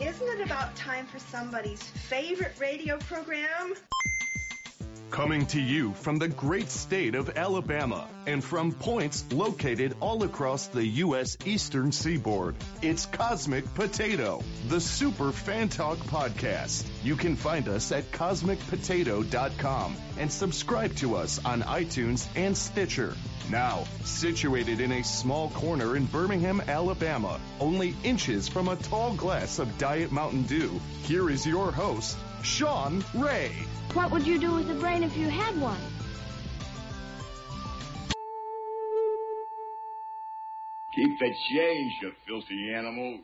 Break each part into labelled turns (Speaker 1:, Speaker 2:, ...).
Speaker 1: Isn't it about time for somebody's favorite radio program?
Speaker 2: Coming to you from the great state of Alabama and from points located all across the U.S. eastern seaboard, it's Cosmic Potato, the Super Fan Talk podcast. You can find us at cosmicpotato.com and subscribe to us on iTunes and Stitcher. Now, situated in a small corner in Birmingham, Alabama, only inches from a tall glass of Diet Mountain Dew, here is your host, Sean Ray.
Speaker 3: What would you do with a brain if you had one?
Speaker 4: Keep the change, you filthy animal.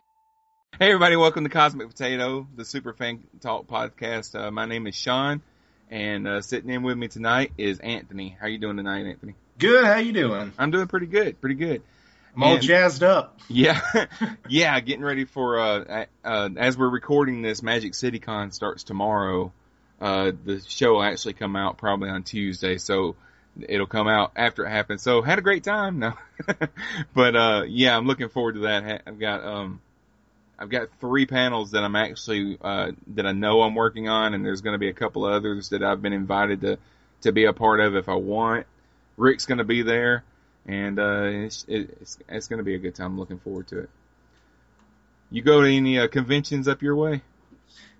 Speaker 5: Hey everybody, welcome to Cosmic Potato, the Super Fan Talk podcast. Uh, my name is Sean, and uh, sitting in with me tonight is Anthony. How you doing tonight, Anthony?
Speaker 6: Good. How you doing?
Speaker 5: I'm doing pretty good, pretty good.
Speaker 6: I'm all
Speaker 5: And-
Speaker 6: jazzed up.
Speaker 5: Yeah, yeah, getting ready for uh, uh, as we're recording this, Magic City Con starts tomorrow. Uh, the show will actually come out probably on Tuesday, so it'll come out after it happens. So had a great time, no, but uh, yeah, I'm looking forward to that. I've got um, I've got three panels that I'm actually uh, that I know I'm working on, and there's going to be a couple others that I've been invited to to be a part of if I want. Rick's going to be there, and uh, it's it's, it's going to be a good time. I'm looking forward to it. You go to any uh, conventions up your way?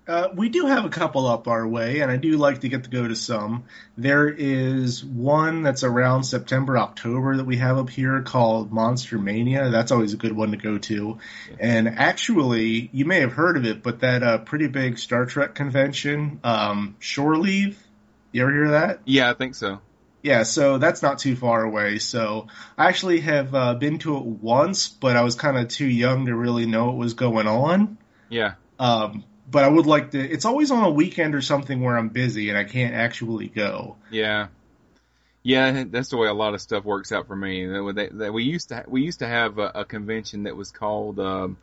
Speaker 6: Uh, we do have a couple up our way, and I do like to get to go to some. There is one that's around September, October that we have up here called Monster Mania. That's always a good one to go to. And actually, you may have heard of it, but that uh, pretty big Star Trek convention, um, Shore Leave. You ever hear of that?
Speaker 5: Yeah, I think so.
Speaker 6: Yeah, so that's not too far away. So I actually have uh, been to it once, but I was kind of too young to really know what was going on.
Speaker 5: Yeah,
Speaker 6: Um, but I would like to. It's always on a weekend or something where I'm busy and I can't actually go.
Speaker 5: yeah, yeah. That's the way a lot of stuff works out for me. That, that we used to we used to have a, a convention that was called. Um,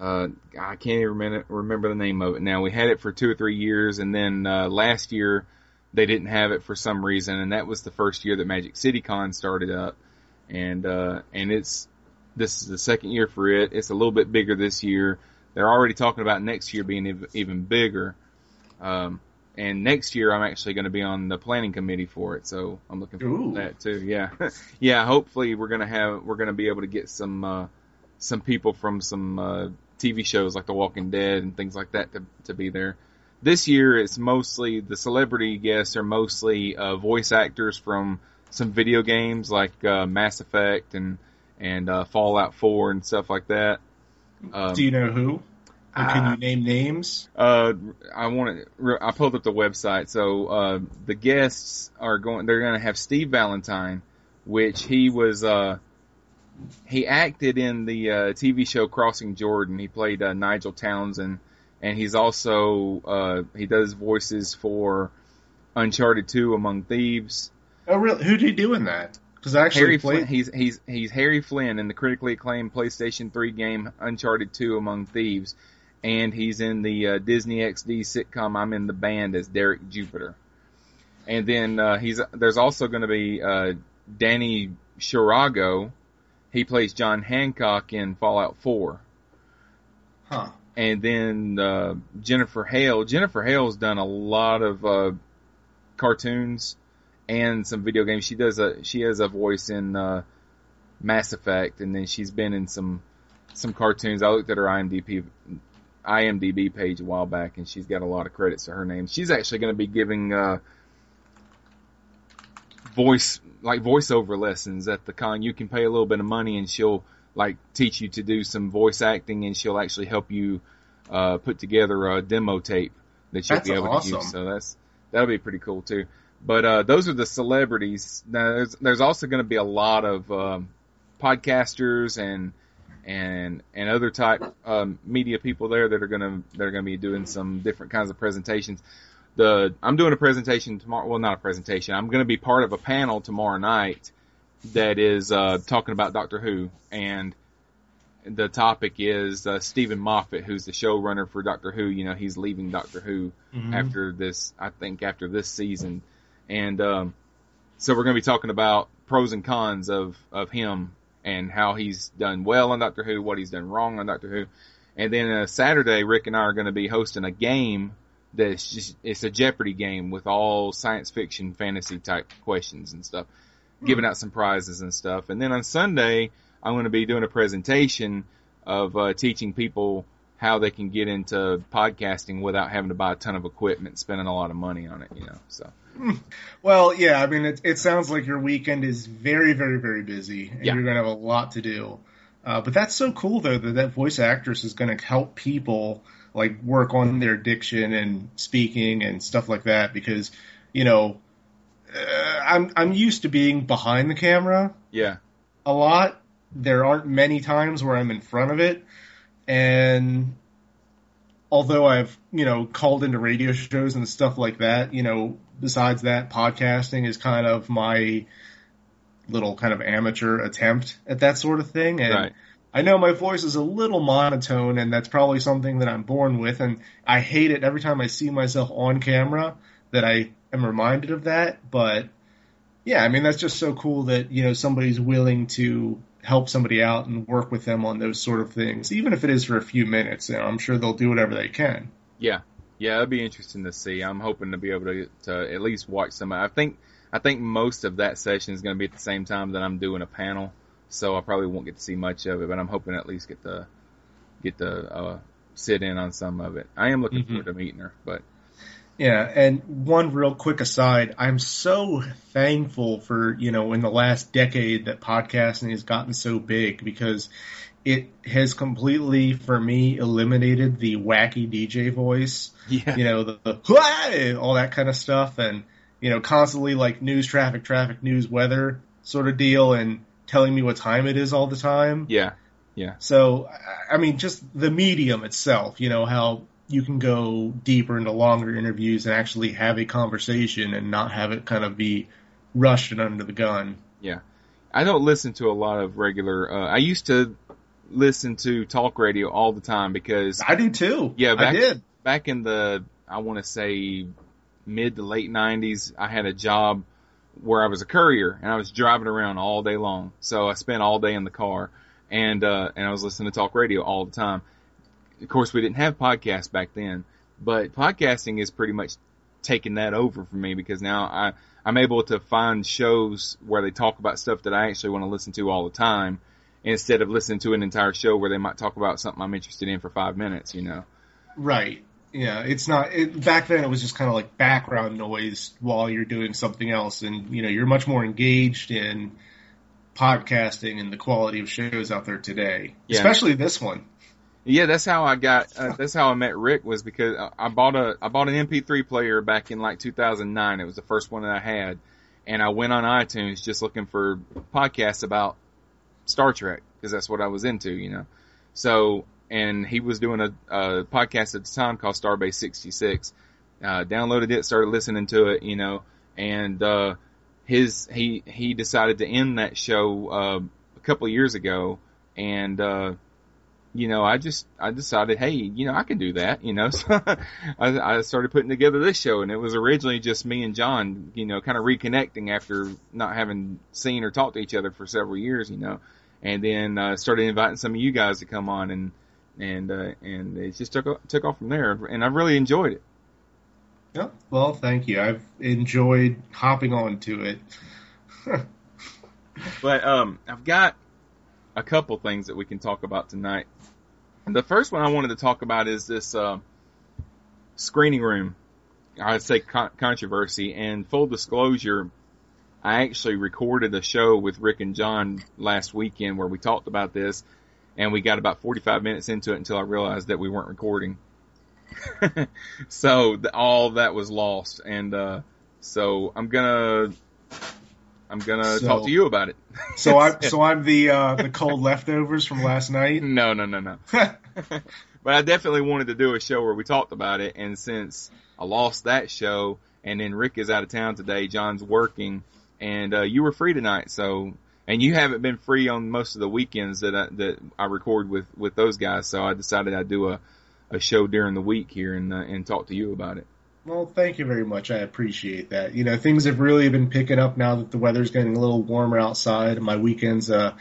Speaker 5: uh, I can't even remember, remember the name of it now. We had it for two or three years, and then uh, last year they didn't have it for some reason, and that was the first year that Magic City Con started up, and uh, and it's this is the second year for it. It's a little bit bigger this year. They're already talking about next year being ev- even bigger. Um, and next year I'm actually going to be on the planning committee for it, so I'm looking forward to that too. Yeah, yeah. Hopefully we're gonna have we're gonna be able to get some uh, some people from some uh, TV shows like The Walking Dead and things like that to to be there. This year it's mostly the celebrity guests are mostly uh, voice actors from some video games like uh, Mass Effect and and uh, Fallout 4 and stuff like that. Um,
Speaker 6: Do you know who? Or can
Speaker 5: uh,
Speaker 6: you name names?
Speaker 5: uh, I want to. I pulled up the website. So uh, the guests are going. They're going to have Steve Valentine, which he was. Uh, he acted in the uh, TV show Crossing Jordan. He played uh, Nigel Townsend, and he's also uh, he does voices for Uncharted 2 Among Thieves.
Speaker 6: Oh, really? Who did he do in that? Because actually
Speaker 5: Harry
Speaker 6: played.
Speaker 5: Flynn. He's he's he's Harry Flynn in the critically acclaimed PlayStation 3 game Uncharted 2 Among Thieves, and he's in the uh, Disney XD sitcom I'm in the Band as Derek Jupiter. And then uh, he's there's also going to be uh, Danny Shorago. He plays John Hancock in Fallout 4.
Speaker 6: Huh.
Speaker 5: And then uh, Jennifer Hale. Jennifer Hale's done a lot of uh, cartoons and some video games. She does a she has a voice in uh, Mass Effect, and then she's been in some some cartoons. I looked at her IMDb IMDb page a while back, and she's got a lot of credits to her name. She's actually going to be giving uh, voice like voiceover lessons at the con. You can pay a little bit of money, and she'll like teach you to do some voice acting, and she'll actually help you uh, put together a demo tape that you'll
Speaker 6: That's
Speaker 5: be able to use. So that's that'll be pretty cool too. But uh, those are the celebrities. Now, there's there's also going to be a lot of um, podcasters and and and other type um, media people there that are gonna that are gonna be doing some different kinds of presentations. The I'm doing a presentation tomorrow. Well, not a presentation. I'm going to be part of a panel tomorrow night that is uh, talking about Doctor Who, and the topic is uh, Steven Moffat, who's the showrunner for Doctor Who. You know, he's leaving Doctor Who
Speaker 6: Mhm.
Speaker 5: after this. I think after this season, and um, so we're going to be talking about pros and cons of of him and how he's done well on Doctor Who, what he's done wrong on Doctor Who, And then uh, Saturday, Rick and I are going to be hosting a game that's just it's a Jeopardy game with all science fiction, fantasy type questions and stuff, giving out some prizes and stuff. And then on Sunday, I'm going to be doing a presentation of uh, teaching people how they can get into podcasting without having to buy a ton of equipment, spending a lot of money on it. You know, so.
Speaker 6: Well, yeah, I mean, it, it sounds like your weekend is very, very, very busy, and
Speaker 5: Yeah.
Speaker 6: you're going to have a lot to do. Uh, but that's so cool, though, that that voice actress is going to help people like work on their diction and speaking and stuff like that. Because, you know, I'm I'm used to being behind the camera
Speaker 5: Yeah,
Speaker 6: a lot. There aren't many times where I'm in front of it, and although I've you know called into radio shows and stuff like that, you know, besides that, podcasting is kind of my little kind of amateur attempt at that sort of thing. And
Speaker 5: Right.
Speaker 6: I know my voice is a little monotone, and that's probably something that I'm born with, and I hate it every time I see myself on camera that I am reminded of that. But yeah, I mean that's just so cool that you know somebody's willing to help somebody out and work with them on those sort of things, even if it is for a few minutes. You know, I'm sure they'll do whatever they can.
Speaker 5: Yeah, yeah, it'll be interesting to see. I'm hoping to be able to to at least watch some. I think I think most of that session is going to be at the same time that I'm doing a panel, so I probably won't get to see much of it. But I'm hoping to at least get to get to uh, sit in on some of it. I am looking
Speaker 6: Mhm.
Speaker 5: forward to meeting her, but
Speaker 6: Yeah, and one real quick aside, I'm so thankful for, you know, in the last decade that podcasting has gotten so big because it has completely, for me, eliminated the wacky DJ voice.
Speaker 5: yeah,
Speaker 6: You know, the, the all that kind of stuff and, you know, constantly like news, traffic, traffic, news, weather sort of deal and telling me what time it is all the time.
Speaker 5: yeah, Yeah.
Speaker 6: So, I mean, just the medium itself, you know, how you can go deeper into longer interviews and actually have a conversation and not have it kind of be rushed and under the gun. Yeah.
Speaker 5: I don't listen to a lot of regular. Uh, I used to listen to talk radio all the time because
Speaker 6: I do too.
Speaker 5: Yeah,
Speaker 6: I
Speaker 5: back-
Speaker 6: did.
Speaker 5: back in the I want to say mid to late 90s, I had a job where I was a courier and I was driving around all day long. So I spent all day in the car and uh and I was listening to talk radio all the time. Of course, we didn't have podcasts back then, but podcasting is pretty much taking that over for me because now I I'm able to find shows where they talk about stuff that I actually want to listen to all the time instead of listening to an entire show where they might talk about something I'm interested in for 5 minutes, you know.
Speaker 6: Right. Yeah, it's not. It, back then, it was just kind of like background noise while you're doing something else, and you know, you're much more engaged in podcasting and the quality of shows out there today,
Speaker 5: Yeah.
Speaker 6: especially this one.
Speaker 5: Yeah, that's how I got. Uh, that's how I met Rick was because I- bought a I bought an MP3 player back in like 2009. It was the first one that I had, and I went on iTunes just looking for podcasts about Star Trek because that's what I was into, you know. So, and he was doing a, a podcast at the time called Starbase 66. Uh, downloaded it, started listening to it, you know, and uh, his he he decided to end that show uh, a couple years ago, and uh, you know, I just, I decided, hey, you know, I can do that, you know, so I, I started putting together this show and it was originally just me and John, you know, kind of reconnecting after not having seen or talked to each other for several years, you know, and then, uh, started inviting some of you guys to come on and, and, uh, and it just took, took off from there and I've really enjoyed it.
Speaker 6: Yeah. Well, thank you. I've enjoyed hopping on to it.
Speaker 5: But um, I've got a couple things that we can talk about tonight. The first one I wanted to talk about is this uh, screening room. I'd say con- controversy and full disclosure. I actually recorded a show with Rick and John last weekend where we talked about this, and we got about 45 minutes into it until I realized that we weren't recording. so the, all that was lost, and uh, so I'm gonna I'm gonna
Speaker 6: So-
Speaker 5: talk to you about it.
Speaker 6: So I'm so I'm the uh, the cold leftovers from last night.
Speaker 5: No, no, no, no. but I definitely wanted to do a show where we talked about it. And since I lost that show, and then Rick is out of town today, John's working, and uh, you were free tonight, so and you haven't been free on most of the weekends that I, that I record with with those guys. So I decided I'd do a a show during the week here and uh, and talk to you about it.
Speaker 6: Well, thank you very much. I appreciate that. You know, things have really been picking up now that the weather's getting a little warmer outside. My weekends, uh,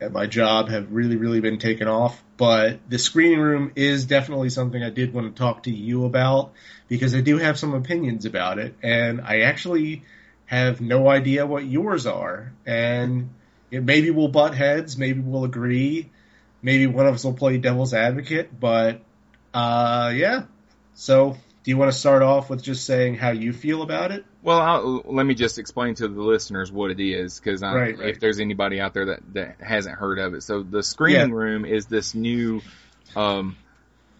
Speaker 6: at my job have really, really been taken off. But the screening room is definitely something I did want to talk to you about because I do have some opinions about it, and I actually have no idea what yours are. And it, maybe we'll butt heads, maybe we'll agree, maybe one of us will play devil's advocate, but uh, yeah. So, do you want to start off with just saying how you feel about it?
Speaker 5: Well, I'll, let me just explain to the listeners what it is, because
Speaker 6: Right, right.
Speaker 5: if there's anybody out there that, that hasn't heard of it. So the screening
Speaker 6: Yeah.
Speaker 5: room is this new um,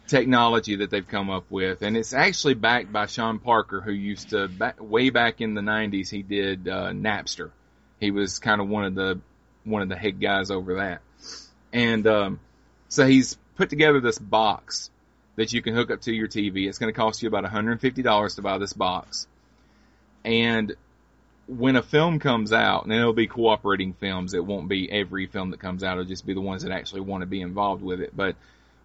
Speaker 5: technology that they've come up with, and it's actually backed by Sean Parker, who used to back, way back in the '90s. He did uh, Napster. He was kind of one of the one of the head guys over that, and um, so he's put together this box that you can hook up to your TV. It's going to cost you about $150 to buy this box. And when a film comes out, and it'll be cooperating films, it won't be every film that comes out, it'll just be the ones that actually want to be involved with it. But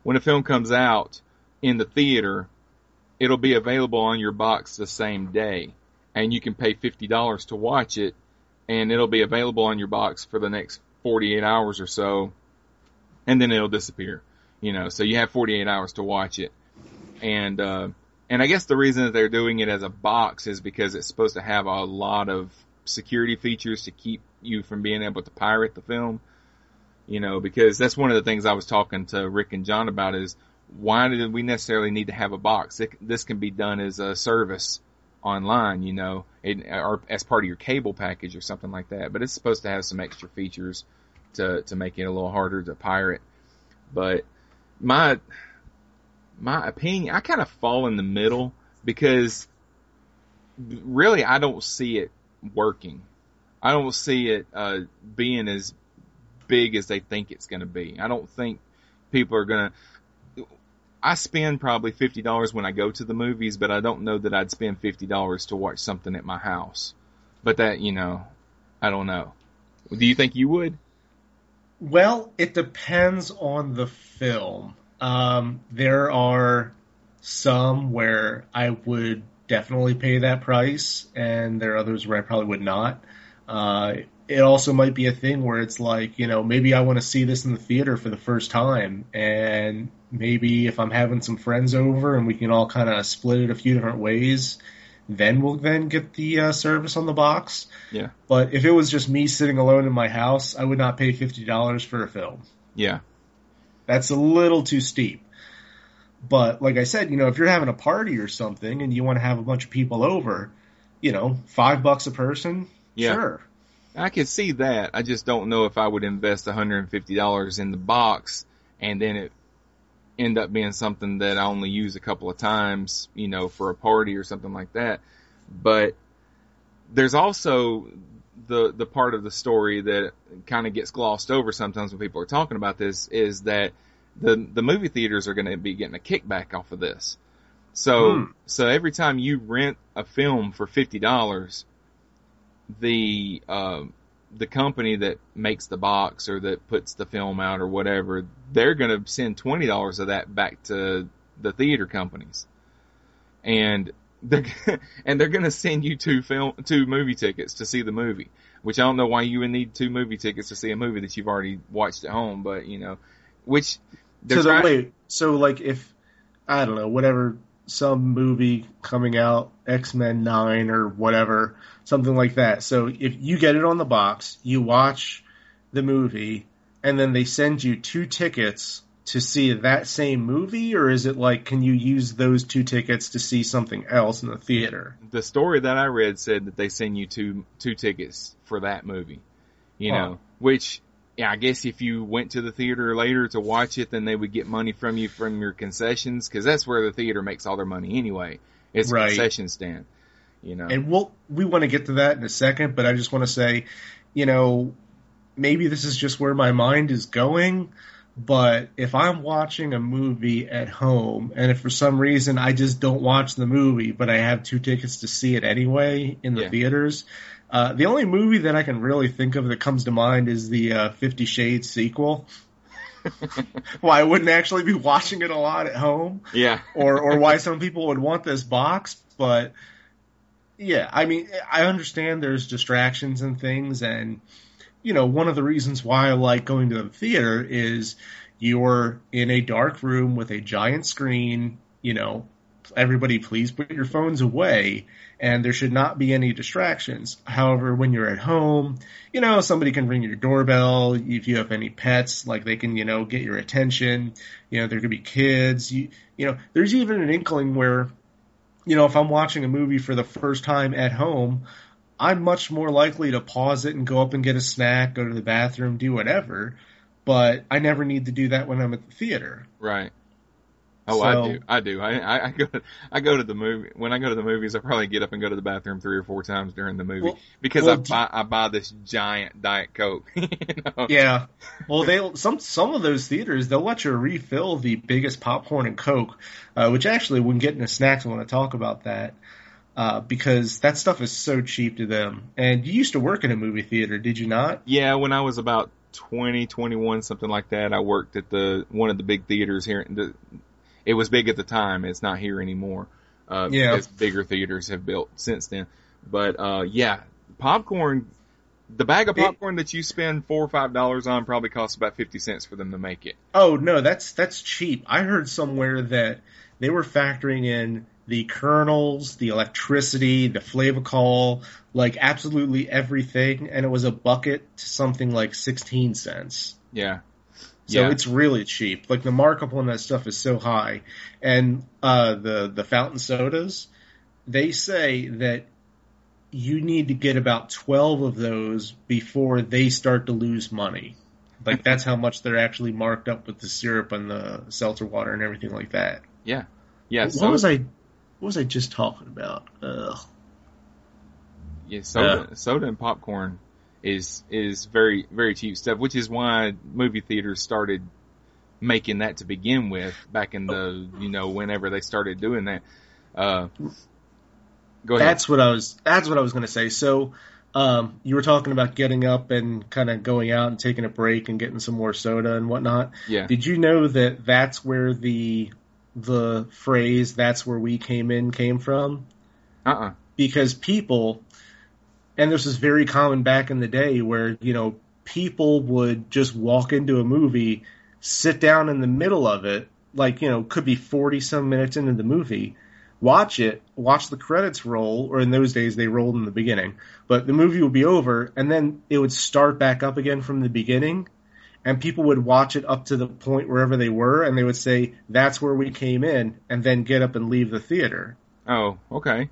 Speaker 5: when a film comes out in the theater, it'll be available on your box the same day. And you can pay $50 to watch it, and it'll be available on your box for the next 48 hours or so, and then it'll disappear. You know, so you have 48 hours to watch it. And, uh, and I guess the reason that they're doing it as a box is because it's supposed to have a lot of security features to keep you from being able to pirate the film. You know, because that's one of the things I was talking to Rick and John about is why did we necessarily need to have a box? It, this can be done as a service online, you know, or as part of your cable package or something like that. But it's supposed to have some extra features to, to make it a little harder to pirate. But my, my opinion, I kind of fall in the middle because really I don't see it working. I don't see it uh, being as big as they think it's going to be. I don't think people are going to. I spend probably fifty dollars when I go to the movies, but I don't know that I'd spend fifty dollars to watch something at my house. But that you know, I don't know. Do you think you would?
Speaker 6: Well, it depends on the film. Um, there are some where I would definitely pay that price, and there are others where I probably would not. Uh, it also might be a thing where it's like, you know, maybe I want to see this in the theater for the first time, and maybe if I'm having some friends over and we can all kind of split it a few different ways, then we'll then get the uh, service on the box.
Speaker 5: Yeah.
Speaker 6: But if it was just me sitting alone in my house, I would not pay fifty dollars for a film.
Speaker 5: Yeah.
Speaker 6: That's a little too steep. But like I said, you know, if you're having a party or something and you want to have a bunch of people over, you know, five bucks a person,
Speaker 5: Yeah.
Speaker 6: sure.
Speaker 5: I can see that. I just don't know if I would invest $150 in the box and then it end up being something that I only use a couple of times, you know, for a party or something like that. But there's also the the part of the story that kind of gets glossed over sometimes when people are talking about this is that the the movie theaters are going to be getting a kickback off of this. So
Speaker 6: Hmm.
Speaker 5: so every time you rent a film for fifty dollars, the um, the company that makes the box or that puts the film out or whatever, they're going to send twenty dollars of that back to the theater companies, and they're and they're going to send you two film two movie tickets to see the movie. Which I don't know why you would need two movie tickets to see a movie that you've already watched at home, but you know, which
Speaker 6: So
Speaker 5: trying-
Speaker 6: wait, so like if I don't know, whatever some movie coming out, X Men Nine or whatever, something like that. So if you get it on the box, you watch the movie, and then they send you two tickets to see that same movie, or is it like can you use those two tickets to see something else in the theater?
Speaker 5: the story that I read said that they send you two two tickets for that movie. You
Speaker 6: Huh.
Speaker 5: know, which yeah, I guess if you went to the theater later to watch it, then they would get money from you from your concessions because that's where the theater makes all their money anyway. It's a
Speaker 6: Right.
Speaker 5: concession stand. You know,
Speaker 6: And we'll we want to get to that in a second, but I just want to say, you know, maybe this is just where my mind is going. But if I'm watching a movie at home, and if for some reason I just don't watch the movie, but I have two tickets to see it anyway in the
Speaker 5: Yeah.
Speaker 6: theaters, uh, the only movie that I can really think of that comes to mind is the uh, Fifty Shades sequel. Why I wouldn't actually be watching it a lot at home
Speaker 5: yeah,
Speaker 6: or or why some people would want this box, but yeah, I mean, I understand there's distractions and things, and you know, one of the reasons why I like going to the theater is you're in a dark room with a giant screen, you know, everybody please put your phones away and there should not be any distractions. However, when you're at home, you know, somebody can ring your doorbell. If you have any pets, like they can, you know, get your attention. You know, there could be kids. You, you know, there's even an inkling where, you know, if I'm watching a movie for the first time at home, I'm much more likely to pause it and go up and get a snack, go to the bathroom, do whatever. But I never need to do that when I'm at the theater.
Speaker 5: Right. Oh,
Speaker 6: So-
Speaker 5: I do. I do. I, I I go I go to the movie when I go to the movies. I probably get up and go to the bathroom three or four times during the movie
Speaker 6: Well-
Speaker 5: because
Speaker 6: well,
Speaker 5: I buy I buy this giant diet coke. you know?
Speaker 6: Yeah. Well, they some some of those theaters they'll let you refill the biggest popcorn and coke, uh, which actually when getting to snacks I want to talk about that uh, because that stuff is so cheap to them. And you used to work in a movie theater, did you not?
Speaker 5: Yeah, when I was about 20, 21, something like that, I worked at the one of the big theaters here. The, it was big at the time. It's not here anymore. Uh,
Speaker 6: Yeah.
Speaker 5: bigger theaters have built since then. But uh, yeah, popcorn. The bag of
Speaker 6: It-
Speaker 5: popcorn that you spend four or five dollars on probably costs about fifty cents for them to make it.
Speaker 6: Oh no, that's that's cheap. I heard somewhere that they were factoring in the kernels, the electricity, the flavacol, like absolutely everything, and it was a bucket to something like sixteen cents.
Speaker 5: Yeah,
Speaker 6: So
Speaker 5: yeah,
Speaker 6: it's really cheap. Like the markup on that stuff is so high. And uh the the fountain sodas, they say that you need to get about 12 of those before they start to lose money. Like that's how much they're actually marked up with the syrup and the seltzer water and everything like that.
Speaker 5: yeah, yeah.
Speaker 6: what
Speaker 5: so-
Speaker 6: was I what was I just talking about? Ugh.
Speaker 5: Yeah, soda, soda and popcorn is is very very cheap stuff, which is why movie theaters started making that to begin with back in the you know whenever they started doing that. Uh, go ahead.
Speaker 6: That's what I was. That's what I was going to say. So, um, you were talking about getting up and kind of going out and taking a break and getting some more soda and whatnot.
Speaker 5: yeah,
Speaker 6: Did you know that that's where the the phrase "that's where we came in" came from?
Speaker 5: uh, uh
Speaker 6: Because people, and this was very common back in the day, where you know people would just walk into a movie, sit down in the middle of it, like you know could be forty some minutes into the movie, watch it, watch the credits roll, or in those days they rolled in the beginning, but the movie would be over, and then it would start back up again from the beginning, and people would watch it up to the point wherever they were, and they would say, "That's where we came in," and then get up and leave the theater.
Speaker 5: Oh, okay.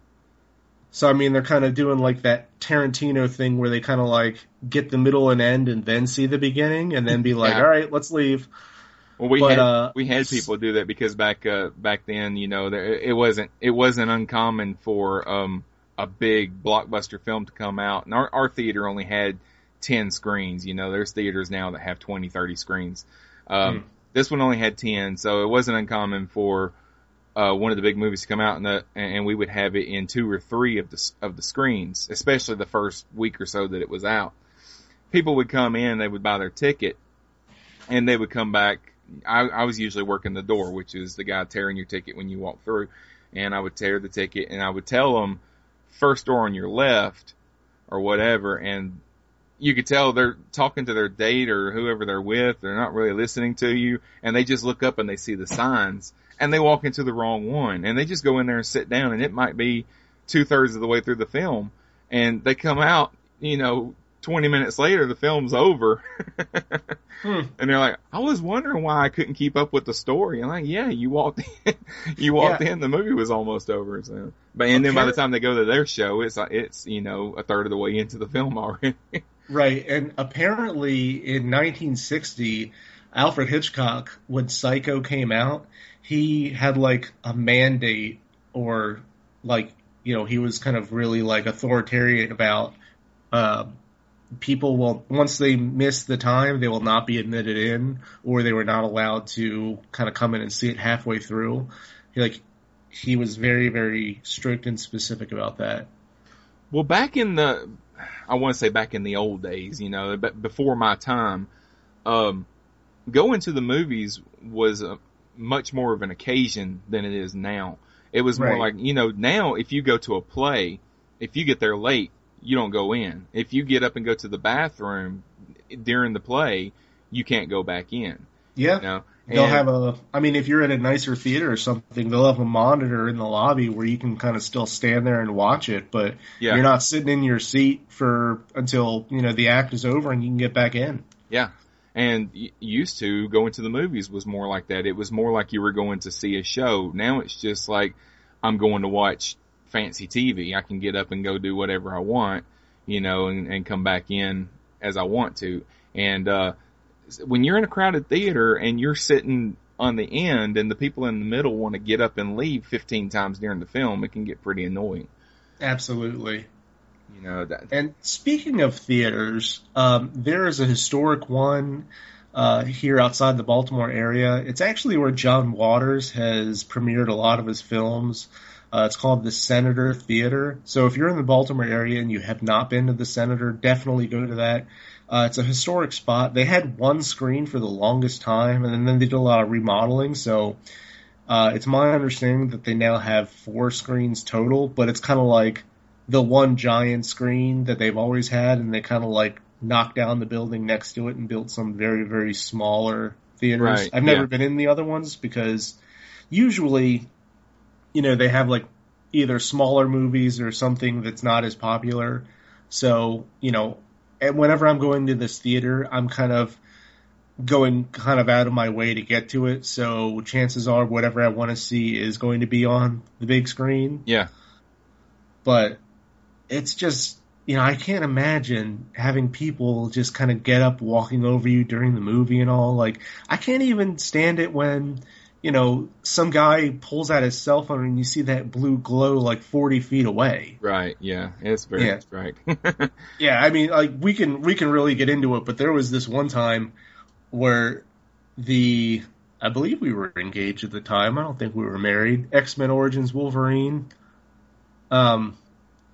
Speaker 6: So I mean, they're kind of doing like that Tarantino thing where they kind of like get the middle and end, and then see the beginning, and then be like,
Speaker 5: Yeah.
Speaker 6: "All right, let's leave."
Speaker 5: Well, we
Speaker 6: But,
Speaker 5: had
Speaker 6: uh,
Speaker 5: we had people do that because back uh, back then, you know, there, it wasn't it wasn't uncommon for um a big blockbuster film to come out, and our our theater only had ten screens. You know, there's theaters now that have 20, 30 screens. Um,
Speaker 6: Hmm.
Speaker 5: This one only had ten, so it wasn't uncommon for uh, one of the big movies to come out, and, the, and we would have it in two or three of the of the screens, especially the first week or so that it was out. People would come in, they would buy their ticket, and they would come back. I, I was usually working the door, which is the guy tearing your ticket when you walk through, and I would tear the ticket, and I would tell them first door on your left or whatever, and you could tell they're talking to their date or whoever they're with. They're not really listening to you, and they just look up and they see the signs, and they walk into the wrong one, and they just go in there and sit down, and it might be two thirds of the way through the film, and they come out, you know, 20 minutes later, the film's over.
Speaker 6: Hmm.
Speaker 5: And they're like, I was wondering why I couldn't keep up with the story. I'm like, yeah, you walked in, you walked
Speaker 6: Yeah.
Speaker 5: in, the movie was almost over. So, but, and then by the time they go to their show, it's, like it's, you know, a third of the way into the film already.
Speaker 6: Right, and apparently in 1960, Alfred Hitchcock, when Psycho came out, he had like a mandate, or like you know, he was kind of really like authoritarian about uh, people will once they miss the time, they will not be admitted in, or they were not allowed to kind of come in and see it halfway through. He like he was very very strict and specific about that.
Speaker 5: Well, back in the, I want to say back in the old days, you know, but before my time, um, going to the movies was a, much more of an occasion than it is now. It was more
Speaker 6: Right.
Speaker 5: like, you know, now if you go to a play, if you get there late, you don't go in. If you get up and go to the bathroom, during the play, you can't go back in.
Speaker 6: Yeah.
Speaker 5: You know?
Speaker 6: They'll
Speaker 5: And-
Speaker 6: have a. I mean, if you're at a nicer theater or something, they'll have a monitor in the lobby where you can kind of still stand there and watch it, but
Speaker 5: Yeah.
Speaker 6: you're not sitting in your seat for until you know the act is over and you can get back in.
Speaker 5: Yeah. And used to going to the movies was more like that. It was more like you were going to see a show. Now it's just like I'm going to watch fancy TV. I can get up and go do whatever I want, you know, and, and come back in as I want to. And uh when you're in a crowded theater and you're sitting on the end and the people in the middle want to get up and leave 15 times during the film, it can get pretty annoying.
Speaker 6: Absolutely.
Speaker 5: You know that.
Speaker 6: And speaking of theaters, um, there is a historic one uh, here outside the Baltimore area. It's actually where John Waters has premiered a lot of his films. Uh, it's called the Senator Theater. So if you're in the Baltimore area and you have not been to the Senator, definitely go to that. Uh, it's a historic spot. They had one screen for the longest time, and then they did a lot of remodeling. So uh, it's my understanding that they now have four screens total, but it's kind of like the one giant screen that they've always had, and they kind of like knocked down the building next to it and built some very, very smaller theaters.
Speaker 5: Right,
Speaker 6: I've never
Speaker 5: yeah.
Speaker 6: been in the other ones because usually, you know, they have like either smaller movies or something that's not as popular. So, you know, and whenever I'm going to this theater, I'm kind of going kind of out of my way to get to it. So chances are whatever I want to see is going to be on the big screen
Speaker 5: Yeah.
Speaker 6: but it's just you know I can't imagine having people just kind of get up walking over you during the movie and all like I can't even stand it when you know some guy pulls out his cell phone and you see that blue glow like 40 feet away
Speaker 5: Right. Yeah. It's very
Speaker 6: Yeah.
Speaker 5: right.
Speaker 6: yeah I mean like we can we can really get into it but there was this one time where the I believe we were engaged at the time I don't think we were married X-Men Origins Wolverine um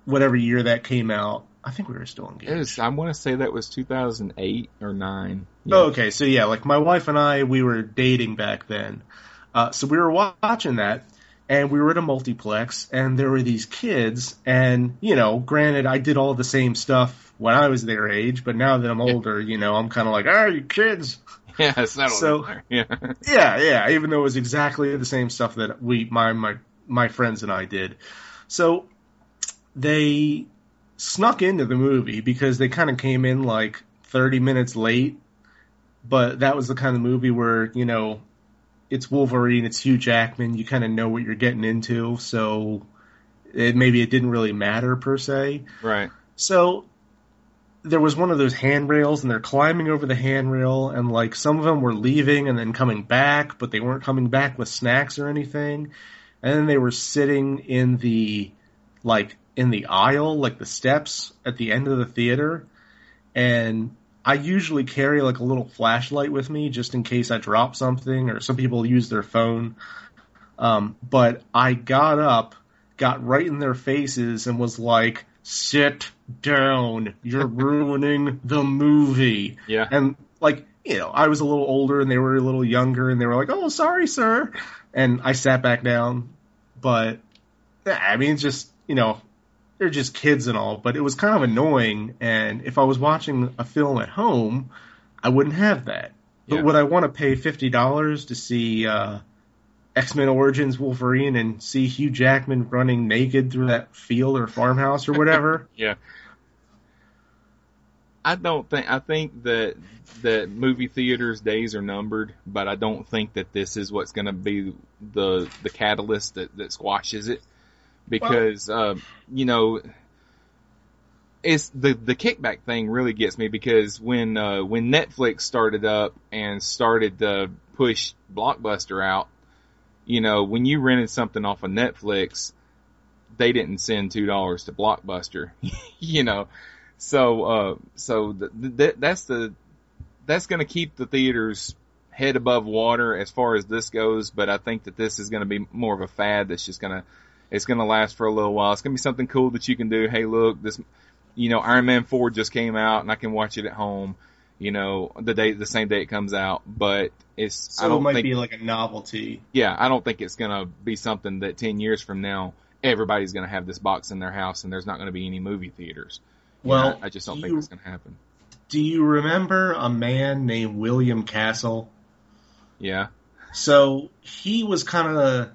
Speaker 6: whatever year that came out I think we were still engaged
Speaker 5: was, I want to say that was 2008 or 9. Yeah.
Speaker 6: Oh, okay. So yeah, like my wife and I, we were dating back then. Uh, so we were watching that, and we were at a multiplex, and there were these kids, and you know, granted, I did all the same stuff when I was their age, but now that I'm older, you know, I'm kind of like, ah, you kids.
Speaker 5: Yeah, it's not
Speaker 6: So-
Speaker 5: Yeah.
Speaker 6: Yeah, yeah. Even though it was exactly the same stuff that we, my my my friends and I did. So they snuck into the movie because they kind of came in like 30 minutes late. But that was the kind of movie where you know it's Wolverine, it's Hugh Jackman. You kind of know what you're getting into, so it, maybe it didn't really matter per se.
Speaker 5: Right.
Speaker 6: So there was one of those handrails, and they're climbing over the handrail, and like some of them were leaving and then coming back, but they weren't coming back with snacks or anything. And then they were sitting in the like in the aisle, like the steps at the end of the theater. And I usually carry like a little flashlight with me just in case I drop something or some people use their phone. Um, but I got up, got right in their faces and was like, sit down. You're ruining the movie.
Speaker 5: Yeah.
Speaker 6: And like, you know, I was a little older and they were a little younger and they were like, oh, sorry, sir. And I sat back down. But, I mean, just, you know, they're just kids and all, but it was kind of annoying. And if I was watching a film at home, I wouldn't have that. But
Speaker 5: Yeah.
Speaker 6: would I want to pay $50 to see, uh, X-Men Origins Wolverine and see Hugh Jackman running naked through that field or farmhouse or whatever?
Speaker 5: Yeah. I don't think I think that that movie theaters days are numbered, but I don't think that this is what's going to be the the catalyst that that squashes it because uh, you know it's the the kickback thing really gets me because when uh, when Netflix started up and started to push Blockbuster out, you know, when you rented something off of Netflix, they didn't send two dollars to Blockbuster, you know. So, uh, so th- th- that's the that's going to keep the theaters head above water as far as this goes. But I think that this is going to be more of a fad that's just going to it's going to last for a little while. It's going to be something cool that you can do. Hey, look, this you know Iron Man four just came out and I can watch it at home. You know, the day the same day it comes out, but it's
Speaker 6: So it
Speaker 5: don't
Speaker 6: might
Speaker 5: think
Speaker 6: be like a novelty.
Speaker 5: yeah, I don't think it's gonna be something that ten years from now everybody's gonna have this box in their house and there's not gonna be any movie theaters. You
Speaker 6: Well,
Speaker 5: know, I just don't think
Speaker 6: you-
Speaker 5: it's gonna happen.
Speaker 6: Do you remember a man named William Castle?
Speaker 5: Yeah.
Speaker 6: So he was kind of,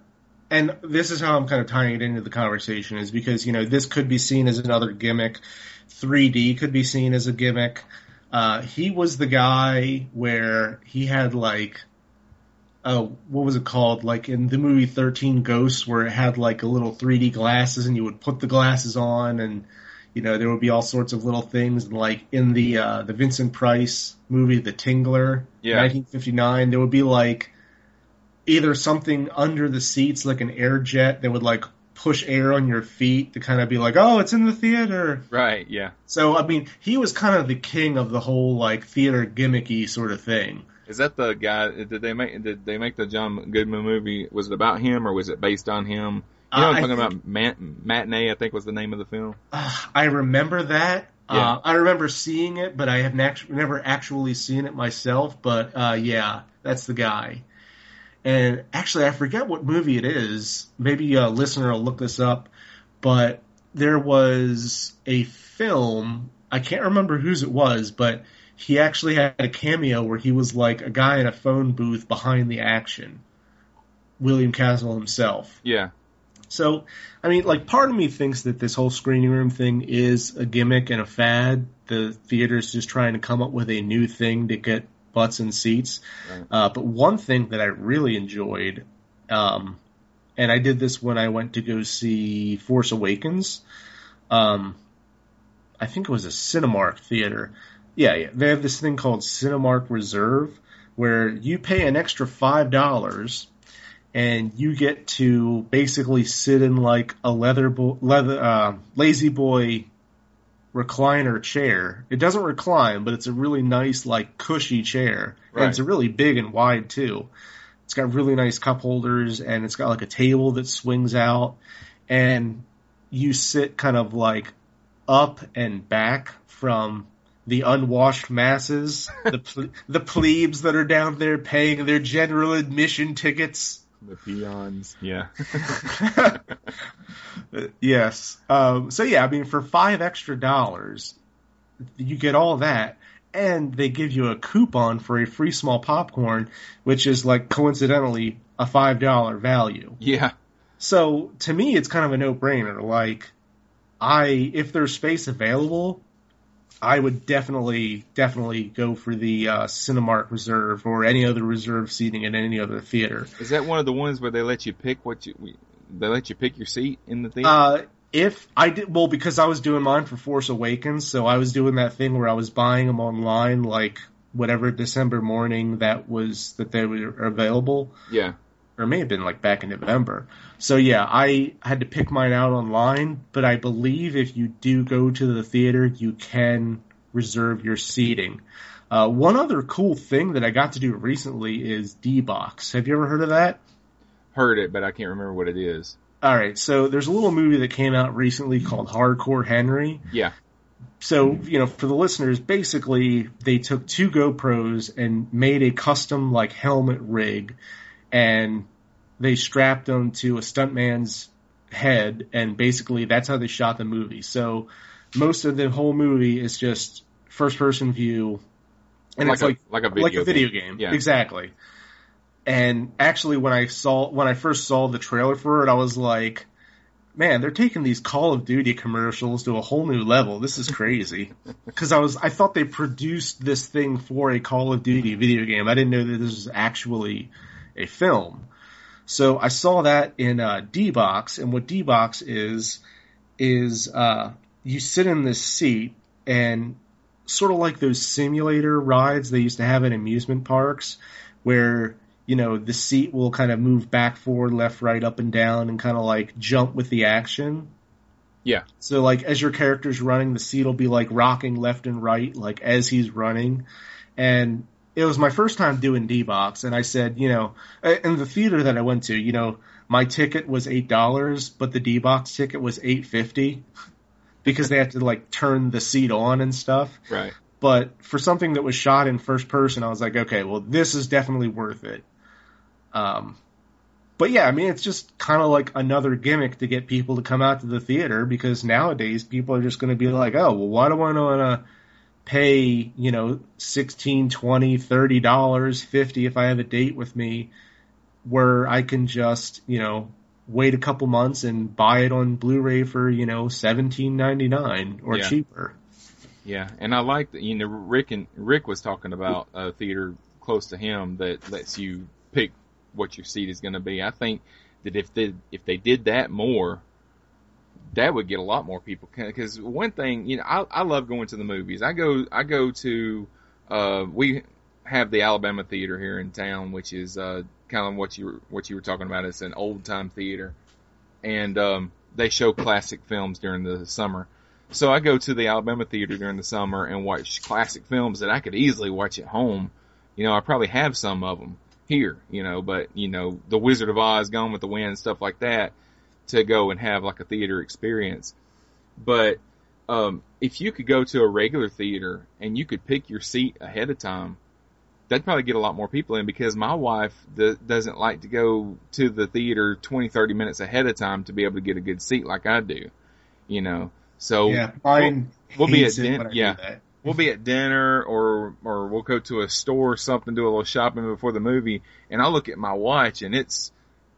Speaker 6: and this is how I'm kind of tying it into the conversation is because, you know, this could be seen as another gimmick. 3D could be seen as a gimmick. Uh, he was the guy where he had like, oh, what was it called? Like in the movie 13 Ghosts where it had like a little 3D glasses and you would put the glasses on and, you know, there would be all sorts of little things. And like in the, uh, the Vincent Price movie, The Tingler,
Speaker 5: Yeah.
Speaker 6: 1959, there would be like either something under the seats, like an air jet that would like push air on your feet to kind of be like, oh, it's in the theater.
Speaker 5: Right. Yeah.
Speaker 6: So, I mean, he was kind of the king of the whole like theater gimmicky sort of thing.
Speaker 5: Is that the guy? Did they make? Did they make the John Goodman movie? Was it about him or was it based on him? You know,
Speaker 6: Uh,
Speaker 5: I'm talking
Speaker 6: think-
Speaker 5: about mat, matinee. I think was the name of the film.
Speaker 6: Uh, I remember that.
Speaker 5: Yeah.
Speaker 6: Uh, I remember seeing it, but I have nat- never actually seen it myself. But uh, yeah, that's the guy. And actually, I forget what movie it is. Maybe a listener will look this up. But there was a film. I can't remember whose it was, but he actually had a cameo where he was like a guy in a phone booth behind the action. William Castle himself.
Speaker 5: Yeah.
Speaker 6: So, I mean, like, part of me thinks that this whole screening room thing is a gimmick and a fad. The theater's just trying to come up with a new thing to get butts and seats.
Speaker 5: Right.
Speaker 6: Uh, but one thing that I really enjoyed, um, and I did this when I went to go see Force Awakens. Um, I think it was a Cinemark theater. Yeah, yeah. They have this thing called Cinemark Reserve, where you pay an extra five dollars and you get to basically sit in like a leather bo- leather uh, La-Z-Boy recliner chair. It doesn't recline, but it's a really nice like cushy chair, and
Speaker 5: Right.
Speaker 6: it's really big and wide too. It's got really nice cup holders, and it's got like a table that swings out, and you sit kind of like up and back from the unwashed masses, the ple- the plebes that are down there paying their general admission tickets.
Speaker 5: The peons. Yeah.
Speaker 6: yes. Um, so yeah, I mean, for five extra dollars, you get all that, and they give you a coupon for a free small popcorn, which is like coincidentally a five dollar value.
Speaker 5: yeah.
Speaker 6: So to me, it's kind of a no brainer. Like, I if there's space available, I would definitely definitely go for the uh, Cinemark Reserve or any other reserve seating at any other theater.
Speaker 5: Is that one of the ones where they let you pick what you? They let you pick your seat in the theater.
Speaker 6: Uh, if I did, well, because I was doing mine for Force Awakens, so I was doing that thing where I was buying them online, like whatever December morning that was that they were available,
Speaker 5: yeah.
Speaker 6: Or it may have been like back in November. So yeah, I had to pick mine out online, but I believe if you do go to the theater, you can reserve your seating. Uh, one other cool thing that I got to do recently is D-Box. Have you ever heard of that?
Speaker 5: Heard it, but I can't remember what it is.
Speaker 6: All right, so there's a little movie that came out recently called Hardcore Henry.
Speaker 5: Yeah.
Speaker 6: So, you know, for the listeners, basically they took two GoPros and made a custom like helmet rig and they strapped them to a stuntman's head and basically that's how they shot the movie. So most of the whole movie is just first person view and
Speaker 5: like
Speaker 6: it's
Speaker 5: a,
Speaker 6: like
Speaker 5: like a video
Speaker 6: like a video
Speaker 5: game.
Speaker 6: game.
Speaker 5: Yeah.
Speaker 6: Exactly. And actually, when I saw when I first saw the trailer for it, I was like, "Man, they're taking these Call of Duty commercials to a whole new level. This is crazy." Because I was I thought they produced this thing for a Call of Duty video game. I didn't know that this was actually a film. So I saw that in uh, D-Box, and what D-Box is is uh, you sit in this seat and sort of like those simulator rides they used to have in amusement parks where you know the seat will kind of move back forward left right up and down and kind of like jump with the action
Speaker 5: Yeah.
Speaker 6: so like as your character's running the seat will be like rocking left and right like as he's running and it was my first time doing d-box and i said you know in the theater that i went to you know my ticket was eight dollars but the d-box ticket was eight fifty because they had to like turn the seat on and stuff
Speaker 5: Right.
Speaker 6: but for something that was shot in first person, I was like, okay, well, this is definitely worth it. Um, but yeah, I mean, it's just kind of like another gimmick to get people to come out to the theater because nowadays people are just going to be like, oh, well, why do I want to pay, you know, 16, 20, 30 dollars, 50 if I have a date with me where I can just, you know, wait a couple months and buy it on Blu-ray for, you know, 17.99 or
Speaker 5: Yeah.
Speaker 6: cheaper.
Speaker 5: Yeah, and I like that. You know, Rick and Rick was talking about a theater close to him that lets you pick what your seat is going to be. I think that if they if they did that more, that would get a lot more people. Because one thing, you know, I I love going to the movies. I go I go to uh we have the Alabama Theater here in town, which is uh kind of what you what you were talking about. It's an old time theater, and um they show classic films during the summer. So I go to the Alabama Theater during the summer and watch classic films that I could easily watch at home. You know, I probably have some of them here, you know, but you know, The Wizard of Oz, Gone with the Wind, stuff like that to go and have like a theater experience. But, um, if you could go to a regular theater and you could pick your seat ahead of time, that'd probably get a lot more people in because my wife d- doesn't like to go to the theater 20, 30 minutes ahead of time to be able to get a good seat like I do, you know. So
Speaker 6: yeah, mine
Speaker 5: we'll be at din-
Speaker 6: I
Speaker 5: yeah. we'll be at dinner or or we'll go to a store or something, do a little shopping before the movie, and I'll look at my watch and it's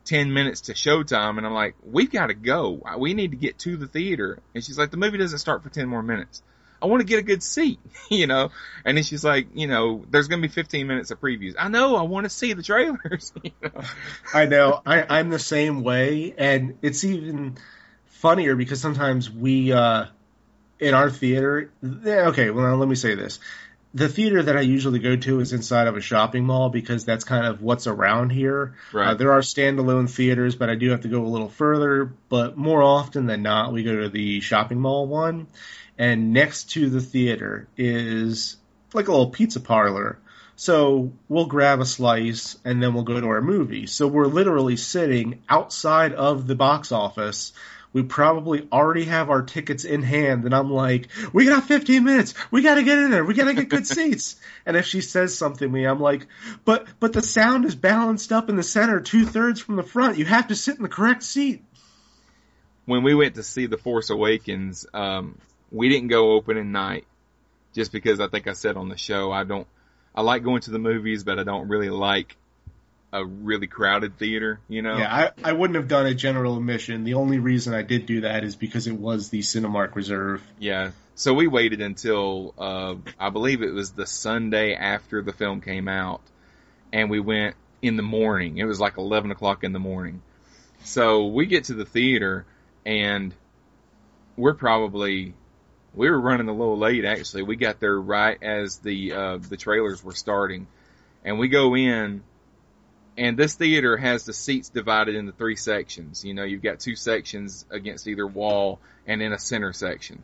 Speaker 5: ten minutes to showtime, and I'm like, we've got to go. We need to get to the theater. And she's like, the movie doesn't start for ten more minutes. I want to get a good seat, you know. And then she's like, you know, there's going to be 15 minutes of previews. I know. I want to see the trailers. you know?
Speaker 6: I know. I, I'm the same way, and it's even funnier because sometimes we, uh, in our theater, okay, well, now let me say this. The theater that I usually go to is inside of a shopping mall because that's kind of what's around here.
Speaker 5: Right.
Speaker 6: Uh, there are standalone theaters, but I do have to go a little further. But more often than not, we go to the shopping mall one. And next to the theater is like a little pizza parlor. So we'll grab a slice and then we'll go to our movie. So we're literally sitting outside of the box office. We probably already have our tickets in hand and I'm like, we got 15 minutes. We got to get in there. We got to get good seats. And if she says something to me, I'm like, but, but the sound is balanced up in the center, two thirds from the front. You have to sit in the correct seat.
Speaker 5: when we went to see The Force Awakens, um, we didn't go opening night just because I think I said on the show I don't I like going to the movies, but I don't really like a really crowded theater. You know,
Speaker 6: Yeah, I, I wouldn't have done a general admission. The only reason I did do that is because it was the Cinemark Reserve.
Speaker 5: Yeah. So we waited until uh, I believe it was the Sunday after the film came out, and we went in the morning. It was like eleven o'clock in the morning. So we get to the theater, and we're probably we were running a little late. Actually, we got there right as the uh, the trailers were starting, and we go in. And this theater has the seats divided into three sections. You know, you've got two sections against either wall and in a center section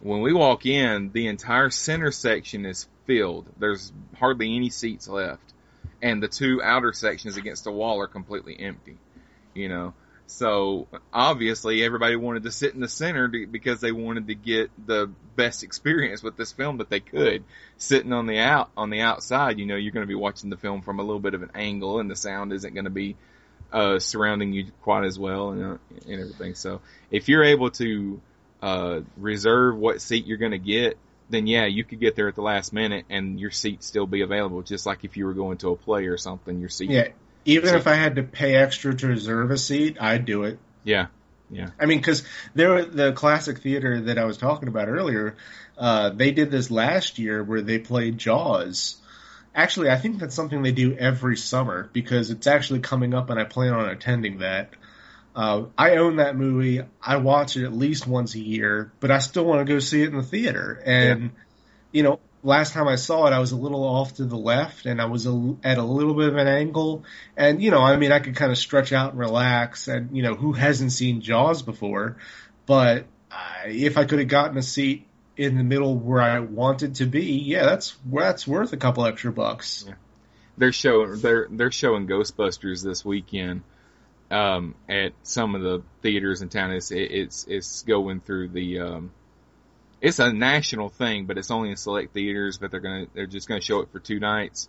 Speaker 5: when we walk in, the entire center section is filled. There's hardly any seats left. And the two outer sections against the wall are completely empty. You know, so obviously everybody wanted to sit in the center to, because they wanted to get the best experience with this film that they could. Sitting on the out, on the outside, you know, you're going to be watching the film from a little bit of an angle and the sound isn't going to be, uh, surrounding you quite as well and, uh, and everything. So if you're able to, uh, reserve what seat you're going to get, then yeah, you could get there at the last minute and your seat still be available, just like if you were going to a play or something. Your seat,
Speaker 6: Yeah, even
Speaker 5: So-
Speaker 6: if I had to pay extra to reserve a seat, I'd do it.
Speaker 5: yeah, yeah,
Speaker 6: I mean, because there, the classic theater that I was talking about earlier, uh, they did this last year where they played Jaws. Actually, I think that's something they do every summer because it's actually coming up, and I plan on attending that. Uh, I own that movie. I watch it at least once a year, but I still want to go see it in the theater. And you know, last time I saw it, I was a little off to the left, and I was a, at a little bit of an angle. And you know, I mean, I could kind of stretch out and relax. And you know, who hasn't seen Jaws before? But uh, if I could have gotten a seat in the middle where I wanted to be, yeah, that's that's worth a couple extra bucks.
Speaker 5: they're showing they're they're showing Ghostbusters this weekend um, at some of the theaters in town. It's it, it's it's going through the um, it's a national thing, but it's only in select theaters. But they're gonna they're just gonna show it for two nights,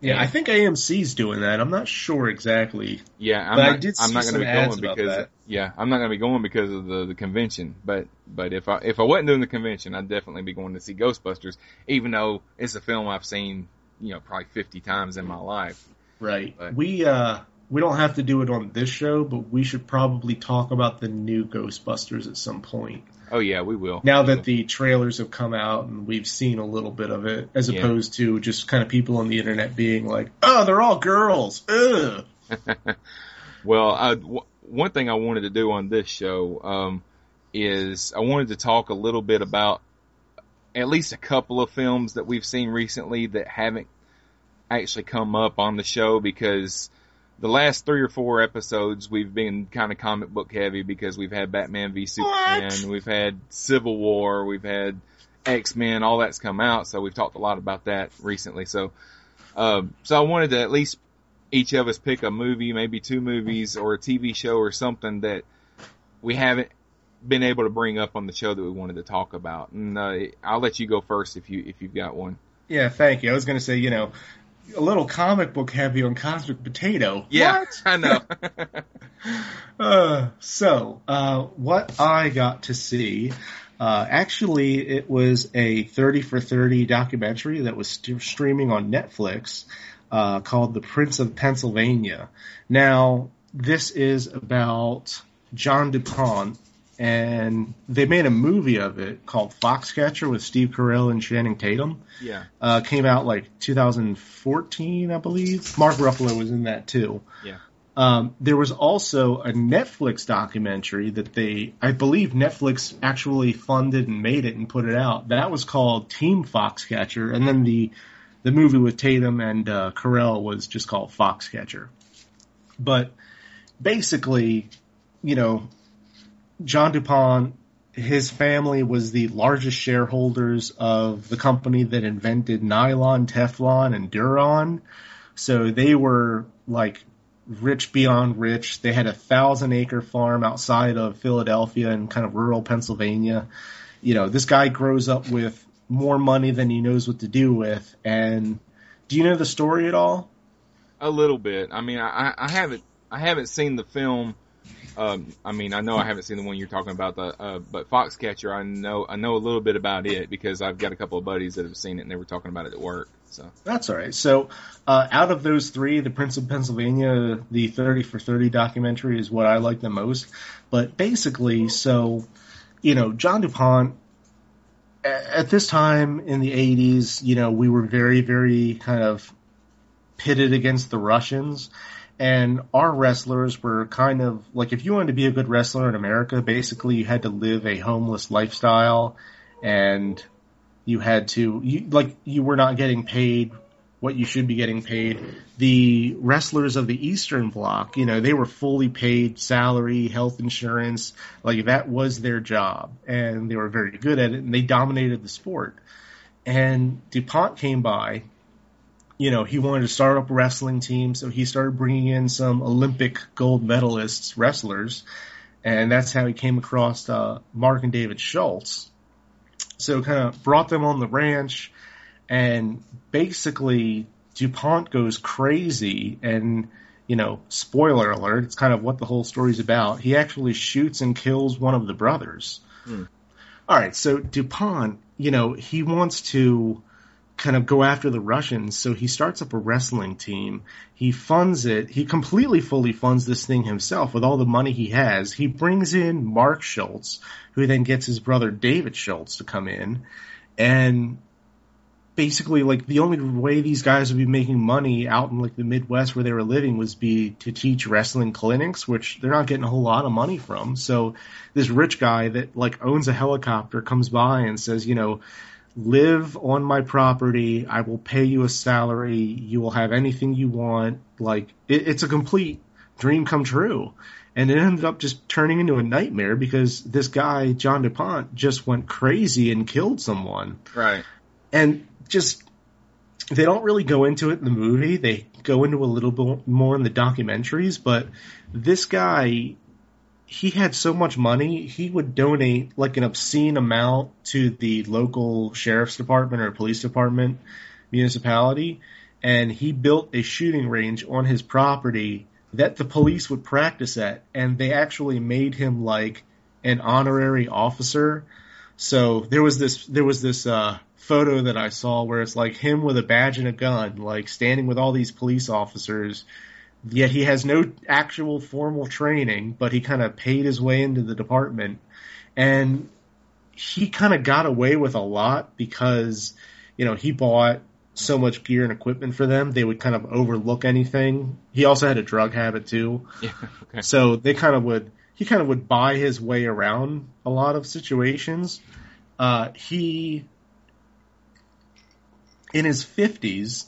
Speaker 6: Yeah,
Speaker 5: And-
Speaker 6: I think AMC's doing that. I'm not sure exactly.
Speaker 5: Yeah, I'm
Speaker 6: But I
Speaker 5: not,
Speaker 6: did
Speaker 5: I'm not to be going because
Speaker 6: that.
Speaker 5: yeah, I'm not to be going because of the, the convention. But but if I if I wasn't doing the convention, I'd definitely be going to see Ghostbusters, even though it's a film I've seen you know probably 50 times in my life.
Speaker 6: Right.
Speaker 5: But-
Speaker 6: We uh we don't have to do it on this show, but we should probably talk about the new Ghostbusters at some point.
Speaker 5: Oh yeah, we will.
Speaker 6: Now that the trailers have come out and we've seen a little bit of it, as
Speaker 5: Yeah.
Speaker 6: opposed to just kind of people on the internet being like, "Oh, they're all girls." Ugh.
Speaker 5: Well, I, w- one thing I wanted to do on this show um, is I wanted to talk a little bit about at least a couple of films that we've seen recently that haven't actually come up on the show because the last three or four episodes we've been kind of comic book heavy because we've had Batman v Superman,
Speaker 6: What?
Speaker 5: we've had Civil War, we've had X Men, all that's come out, so we've talked a lot about that recently. So, um, so I wanted to at least each of us pick a movie, maybe two movies or a TV show or something that we haven't been able to bring up on the show that we wanted to talk about. And uh, I'll let you go first if you if you've got one.
Speaker 6: Yeah, thank you. I was going to say, you know, a little comic book heavy on Cosmic Potato.
Speaker 5: Yeah,
Speaker 6: What?
Speaker 5: I know.
Speaker 6: Uh, so, uh, what I got to see, uh, actually, it was a 30 for 30 documentary that was st- streaming on Netflix, uh, called The Prince of Pennsylvania. Now, this is about John DuPont, and they made a movie of it called Foxcatcher with Steve Carell and Channing Tatum.
Speaker 5: yeah,
Speaker 6: Uh, came out like 2014, I believe. Mark Ruffalo was in that too.
Speaker 5: yeah.
Speaker 6: Um, there was also a Netflix documentary that they, I believe Netflix actually funded and made it and put it out. That was called Team Foxcatcher, and then the the movie with Tatum and uh, Carell was just called Foxcatcher. But basically, you know, John DuPont, his family was the largest shareholders of the company that invented nylon, Teflon, and Duron. So they were like rich beyond rich. They had a thousand acre farm outside of Philadelphia in kind of rural Pennsylvania. You know, this guy grows up with more money than he knows what to do with. And do you know the story at all?
Speaker 5: A little bit. I mean, I, I haven't I haven't seen the film. Um, I mean, I know I haven't seen the one you're talking about, the uh, but Foxcatcher. I know I know a little bit about it because I've got a couple of buddies that have seen it and they were talking about it at work. So
Speaker 6: That's all right. So, uh, out of those three, the Prince of Pennsylvania, the 30 for 30 documentary is what I like the most. But basically, so, you know, John DuPont, at this time in the 80s, you know, we were very, very kind of pitted against the Russians. And our wrestlers were kind of like if you wanted to be a good wrestler in America, basically you had to live a homeless lifestyle and you had to you like you were not getting paid what you should be getting paid. The wrestlers of the Eastern Bloc, you know, they were fully paid salary, health insurance, like that was their job, and they were very good at it, and they dominated the sport. And DuPont came by, you know, he wanted to start up a wrestling team, so he started bringing in some Olympic gold medalists, wrestlers, and that's how he came across uh, Mark and David Schultz. So kind of brought them on the ranch, and basically DuPont goes crazy and you know, spoiler alert, it's kind of what the whole story's about. He actually shoots and kills one of the brothers.
Speaker 5: Hmm.
Speaker 6: All right, so DuPont, you know, he wants to kind of go after the Russians, so he starts up a wrestling team. He funds it. He completely fully funds this thing himself with all the money he has. He brings in Mark Schultz, who then gets his brother David Schultz to come in. And basically like the only way these guys would be making money out in like the Midwest where they were living was be to teach wrestling clinics, which they're not getting a whole lot of money from. So this rich guy that like owns a helicopter comes by and says, you know, live on my property. I will pay you a salary. You will have anything you want. Like it, it's a complete dream come true. And it ended up just turning into a nightmare because this guy, John DuPont, just went crazy and killed someone
Speaker 5: right.
Speaker 6: and just they don't really go into it in the movie. They go into a little bit more in the documentaries, but this guy he had so much money, he would donate like an obscene amount to the local sheriff's department or police department municipality and he built a shooting range on his property that the police would practice at, and they actually made him like an honorary officer. So there was this there was this uh, photo that I saw where it's like him with a badge and a gun, like standing with all these police officers. Yet he has no actual formal training, but he kind of paid his way into the department, and he kind of got away with a lot because you know he bought so much gear and equipment for them, they would kind of overlook anything. He also had a drug habit too.
Speaker 5: Yeah. Okay.
Speaker 6: So they kind of would, he kind of would buy his way around a lot of situations. Uh, he, in his 50s,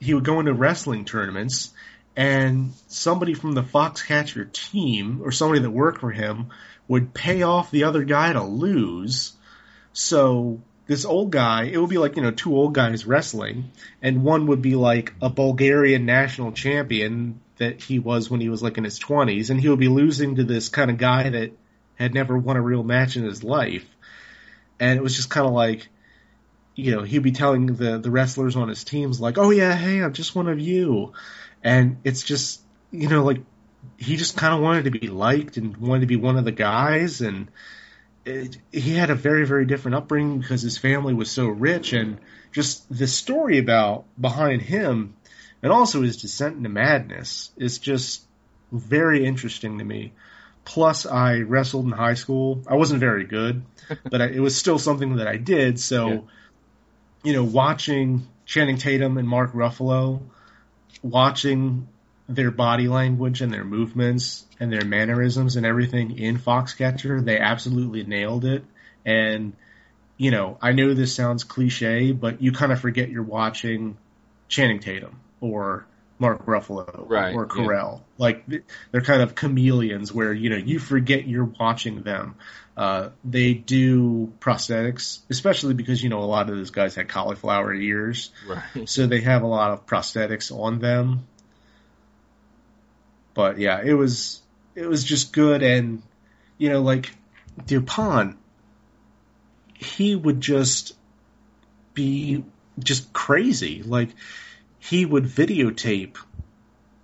Speaker 6: he would go into wrestling tournaments and somebody from the Foxcatcher team or somebody that worked for him would pay off the other guy to lose. So this old guy, it would be like, you know, two old guys wrestling, and one would be like a Bulgarian national champion that he was when he was like in his 20s, and he would be losing to this kind of guy that had never won a real match in his life. And it was just kind of like, you know, he'd be telling the, the wrestlers on his teams, like, oh yeah, hey, I'm just one of you. And it's just, you know, like, he just kind of wanted to be liked and wanted to be one of the guys, and it, he had a very very different upbringing because his family was so rich and just the story about behind him and also his descent into madness is just very interesting to me. Plus i wrestled in high school. I wasn't very good but I, it was still something that i did. So
Speaker 5: Yeah.
Speaker 6: you know watching channing tatum and mark ruffalo watching their body language and their movements and their mannerisms and everything in Foxcatcher, they absolutely nailed it. And, you know, I know this sounds cliche, but you kind of forget you're watching Channing Tatum or Mark Ruffalo
Speaker 5: Right,
Speaker 6: or
Speaker 5: yeah.
Speaker 6: Carell. Like they're kind of chameleons where, you know, you forget you're watching them. Uh, they do prosthetics, especially because, you know, a lot of those guys had cauliflower ears.
Speaker 5: Right.
Speaker 6: So they have a lot of prosthetics on them. But yeah, it was it was just good and you know, like Dupont he would just be just crazy. Like he would videotape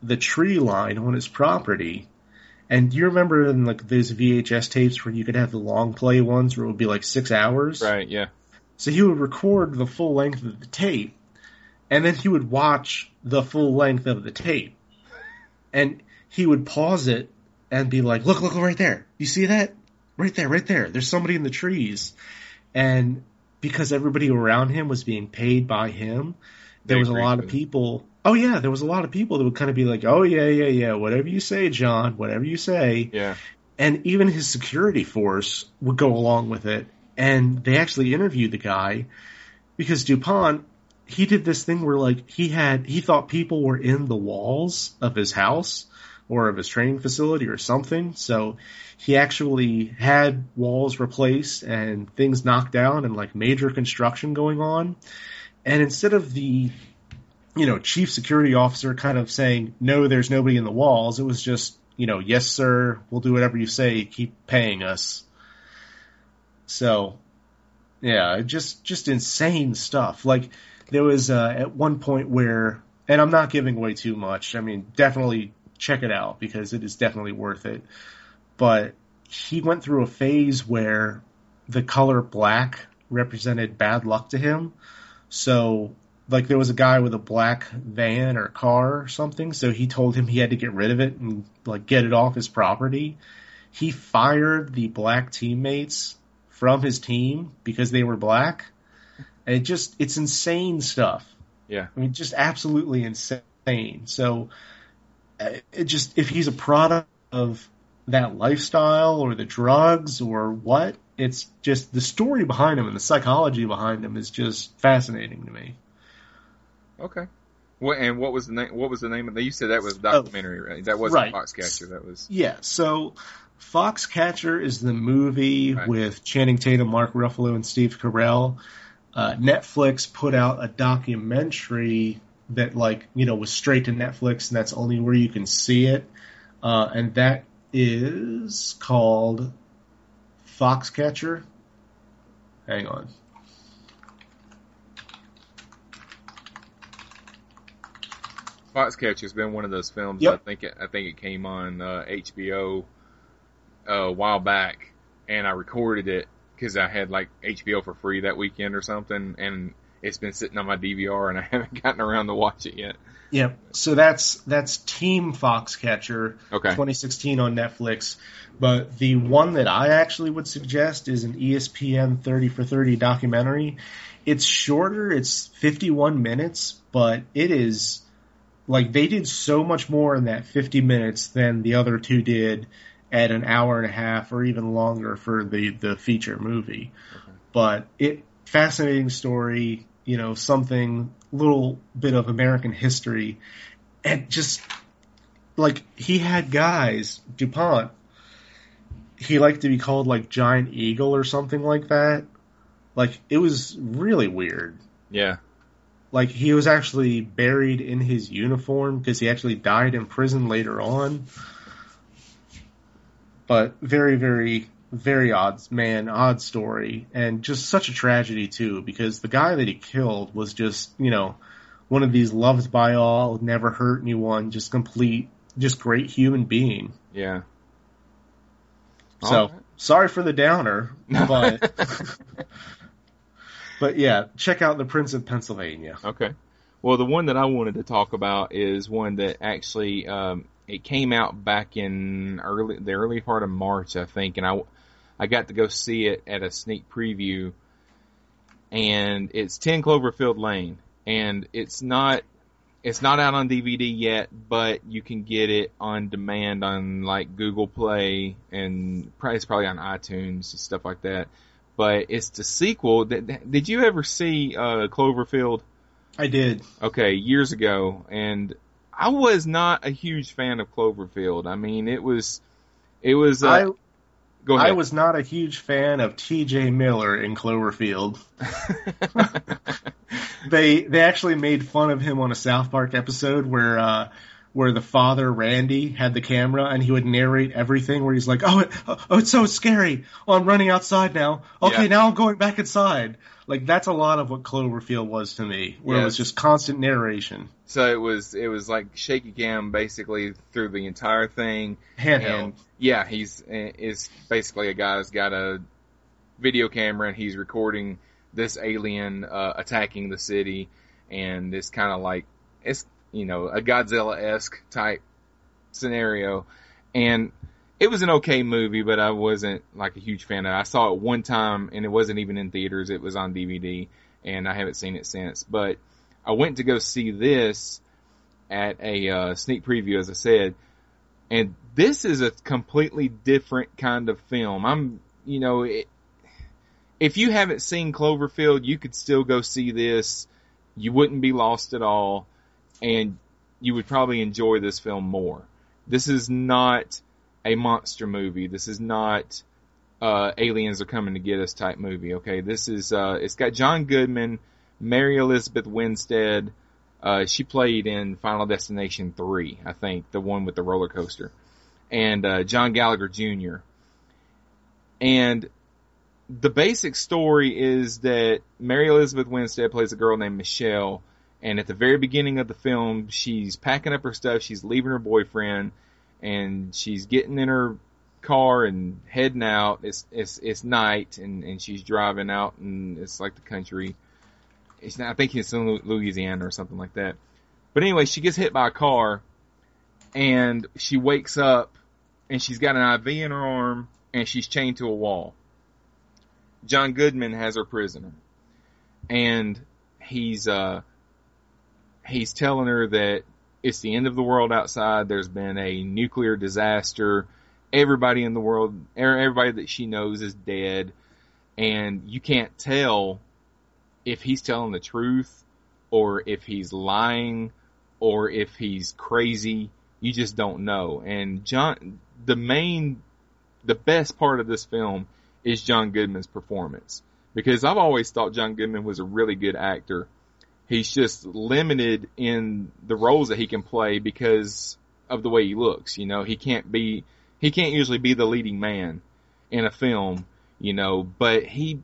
Speaker 6: the tree line on his property. And do you remember in like those VHS tapes where you could have the long play ones where it would be like six hours?
Speaker 5: Right. Yeah.
Speaker 6: So he would record the full length of the tape, and then he would watch the full length of the tape. And he would pause it and be like, look, look, look right there. You see that? Right there, right there. There's somebody in the trees. And because everybody around him was being paid by him, there was a lot of people. Oh yeah, there was a lot of people that would kind of be like, oh yeah, yeah, yeah, whatever you say, John, whatever you say
Speaker 5: Yeah.
Speaker 6: and even his security force would go along with it. And they actually interviewed the guy because Dupont, he did this thing where like he had, he thought people were in the walls of his house or of his training facility or something. So he actually had walls replaced and things knocked down and like major construction going on. And instead of the, you know, chief security officer kind of saying, no, there's nobody in the walls, it was just, you know, yes, sir, we'll do whatever you say, keep paying us. So, yeah, just, just insane stuff. Like, there was, uh, at one point where, and I'm not giving away too much, I mean, definitely check it out because it is definitely worth it. But he went through a phase where the color black represented bad luck to him. So, like, there was a guy with a black van or car or something, so he told him he had to get rid of it and, like, get it off his property. He fired the black teammates from his team because they were black. And it just, it's insane stuff.
Speaker 5: Yeah.
Speaker 6: I mean, just absolutely insane. So, uh, it just, if he's a product of that lifestyle or the drugs or what, it's just the story behind him and the psychology behind him is just fascinating to me.
Speaker 5: Okay. What and what was the name? What was the name of? That? You said that was a documentary, right? That wasn't
Speaker 6: Right.
Speaker 5: Foxcatcher. That was
Speaker 6: Yeah, so Foxcatcher is the movie
Speaker 5: Right.
Speaker 6: with Channing Tatum, Mark Ruffalo, and Steve Carell. Uh, Netflix put out a documentary that, like, you know, was straight to Netflix, and that's only where you can see it. Uh, and that is called Foxcatcher. Hang on.
Speaker 5: Foxcatcher's been one of those films.
Speaker 6: Yep.
Speaker 5: I think it, I think it came on uh, HBO uh, a while back, and I recorded it because I had like HBO for free that weekend or something, and it's been sitting on my DVR, and I haven't gotten around to watch it yet.
Speaker 6: Yep. So that's that's Team Foxcatcher,
Speaker 5: Okay.
Speaker 6: 2016 on Netflix. But the one that I actually would suggest is an ESPN 30 for 30 documentary. It's shorter. It's 51 minutes, but it is like they did so much more in that 50 minutes than the other two did at an hour and a half or even longer for the the feature movie. But it fascinating story, you know, something little bit of American history and just like he had guys, DuPont he liked to be called like Giant Eagle or something like that. Like it was really weird.
Speaker 5: Yeah.
Speaker 6: Like he was actually buried in his uniform because he actually died in prison later on. But very, very, very odd man, odd story, and just such a tragedy too. Because the guy that he killed was just, you know, one of these loved by all, never hurt anyone, just complete, just great human being.
Speaker 5: Yeah.
Speaker 6: So
Speaker 5: All right.
Speaker 6: sorry for the downer, but but yeah, check out the Prince of Pennsylvania.
Speaker 5: Okay. Well, the one that I wanted to talk about is one that actually um, it came out back in early the early part of March, I think, and I I got to go see it at a sneak preview, and it's Ten Cloverfield Lane, and it's not it's not out on DVD yet, but you can get it on demand on like Google Play and probably it's probably on iTunes and stuff like that. But it's the sequel. Did, did you ever see uh, Cloverfield?
Speaker 6: I did.
Speaker 5: okay, years ago, and I was not a huge fan of Cloverfield. I mean, it was, it was. Uh,
Speaker 6: I
Speaker 5: go ahead.
Speaker 6: I was not a huge fan of T.J. Miller in Cloverfield. They they actually made fun of him on a South Park episode where uh, where the father Randy had the camera and he would narrate everything. Where he's like, "Oh, it, oh, it's so scary. Oh, I'm running outside now. Okay,
Speaker 5: Yeah.
Speaker 6: now I'm going back inside." Like that's a lot of what Cloverfield was to me, where it was just constant narration,
Speaker 5: so it was, it was like shaky cam basically through the entire thing.
Speaker 6: handheld.
Speaker 5: And yeah, he's is basically a guy that's got a video camera and he's recording this alien uh, attacking the city, and it's kind of like it's you know a Godzilla esque type scenario, and it was an okay movie, but I wasn't like a huge fan of it. I saw it one time and it wasn't even in theaters; it was on DVD, and I haven't seen it since. But I went to go see this at a uh, sneak preview, as I said, and this is a completely different kind of film. I'm, you know, it, if you haven't seen Cloverfield, you could still go see this. You wouldn't be lost at all, and you would probably enjoy this film more. This is not a monster movie. This is not uh, aliens are coming to get us type movie. Okay, this is uh, it's got John Goodman, Mary Elizabeth Winstead. Uh, she played in Final Destination 3, I think, the one with the roller coaster. And, uh, John Gallagher Jr. And the basic story is that Mary Elizabeth Winstead plays a girl named Michelle. And at the very beginning of the film, she's packing up her stuff, she's leaving her boyfriend, and she's getting in her car and heading out. It's, it's, it's night, and, and she's driving out, and it's like the country it's not, I think it's in Louisiana or something like that. But anyway, she gets hit by a car and she wakes up and she's got an IV in her arm and she's chained to a wall. John Goodman has her prisoner and he's, uh, he's telling her that it's the end of the world outside. There's been a nuclear disaster. Everybody in the world, er- everybody that she knows is dead and you can't tell if he's telling the truth or if he's lying or if he's crazy. You just don't know. And John, the main, the best part of this film is John Goodman's performance because I've always thought John Goodman was a really good actor. He's just limited in the roles that he can play because of the way he looks. You know, he can't be, he can't usually be the leading man in a film, you know, but he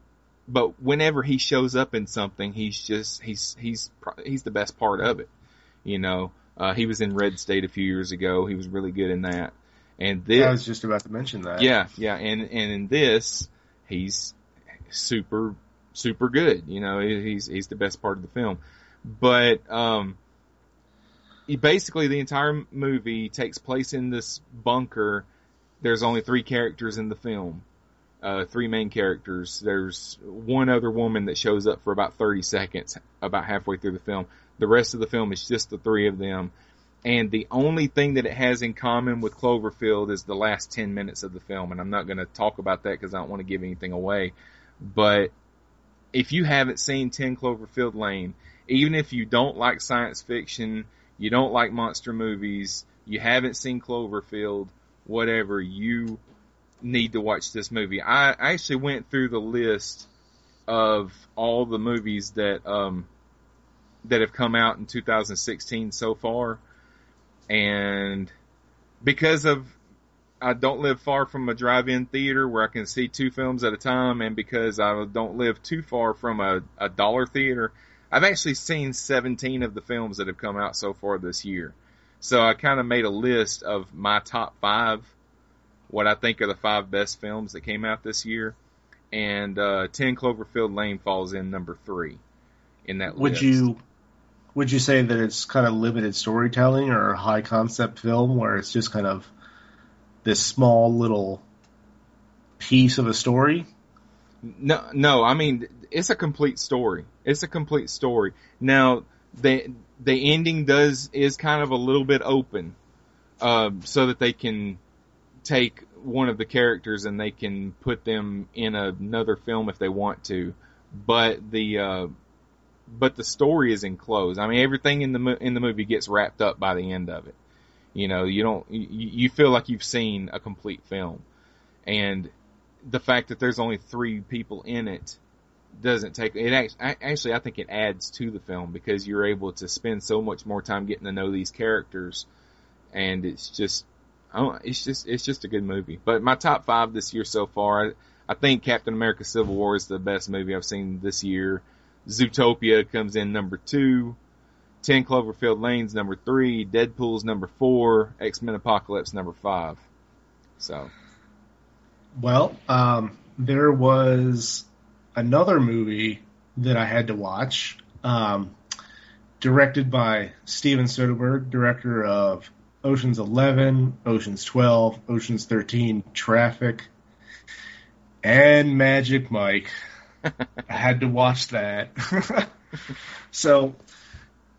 Speaker 5: but whenever he shows up in something, he's just he's he's pro- he's the best part of it, you know. Uh, he was in Red State a few years ago. He was really good in that. And this,
Speaker 6: I was just about to mention that.
Speaker 5: yeah, yeah, and and in this, he's super super good. You know, he's he's the best part of the film. But um, he basically the entire movie takes place in this bunker. There's only three characters in the film, uh, three main characters. There's one other woman that shows up for about 30 seconds, about halfway through the film. The rest of the film is just the three of them. And the only thing that it has in common with Cloverfield is the last 10 minutes of the film. And I'm not going to talk about that because I don't want to give anything away. But if you haven't seen 10 Cloverfield Lane, even if you don't like science fiction, you don't like monster movies, you haven't seen Cloverfield, whatever, you need to watch this movie. I actually went through the list of all the movies that um that have come out in 2016 so far and because of I don't live far from a drive-in theater where I can see two films at a time, and because I don't live too far from a, a dollar theater, I've actually seen 17 of the films that have come out so far this year. So I kind of made a list of my top five, what I think are the five best films that came out this year, and uh, 10 Cloverfield Lane falls in number three in that
Speaker 6: Would
Speaker 5: list.
Speaker 6: you would you say that it's kind of limited storytelling or a high concept film where it's just kind of this small little piece of a story?
Speaker 5: No, no. I mean, it's a complete story. It's a complete story. Now, the the ending does is kind of a little bit open, um, so that they can take one of the characters and they can put them in another film if they want to. But the uh, but the story is enclosed. I mean, everything in the in the movie gets wrapped up by the end of it. You know, you don't you, feel like you've seen a complete film, and the fact that there's only three people in it doesn't take it. act- Actually, I think it adds to the film because you're able to spend so much more time getting to know these characters, and it's just, don't, it's just, it's just a good movie. But my top five this year so far, I, I think Captain America: Civil War is the best movie I've seen this year. Zootopia comes in number two. 10 Cloverfield Lane's number three, Deadpool's number four, X-Men Apocalypse number five. So,
Speaker 6: Well, um, there was another movie that I had to watch, um, directed by Steven Soderbergh, director of Ocean's 11, Ocean's 12, Ocean's 13, Traffic, and Magic Mike. I had to watch that. so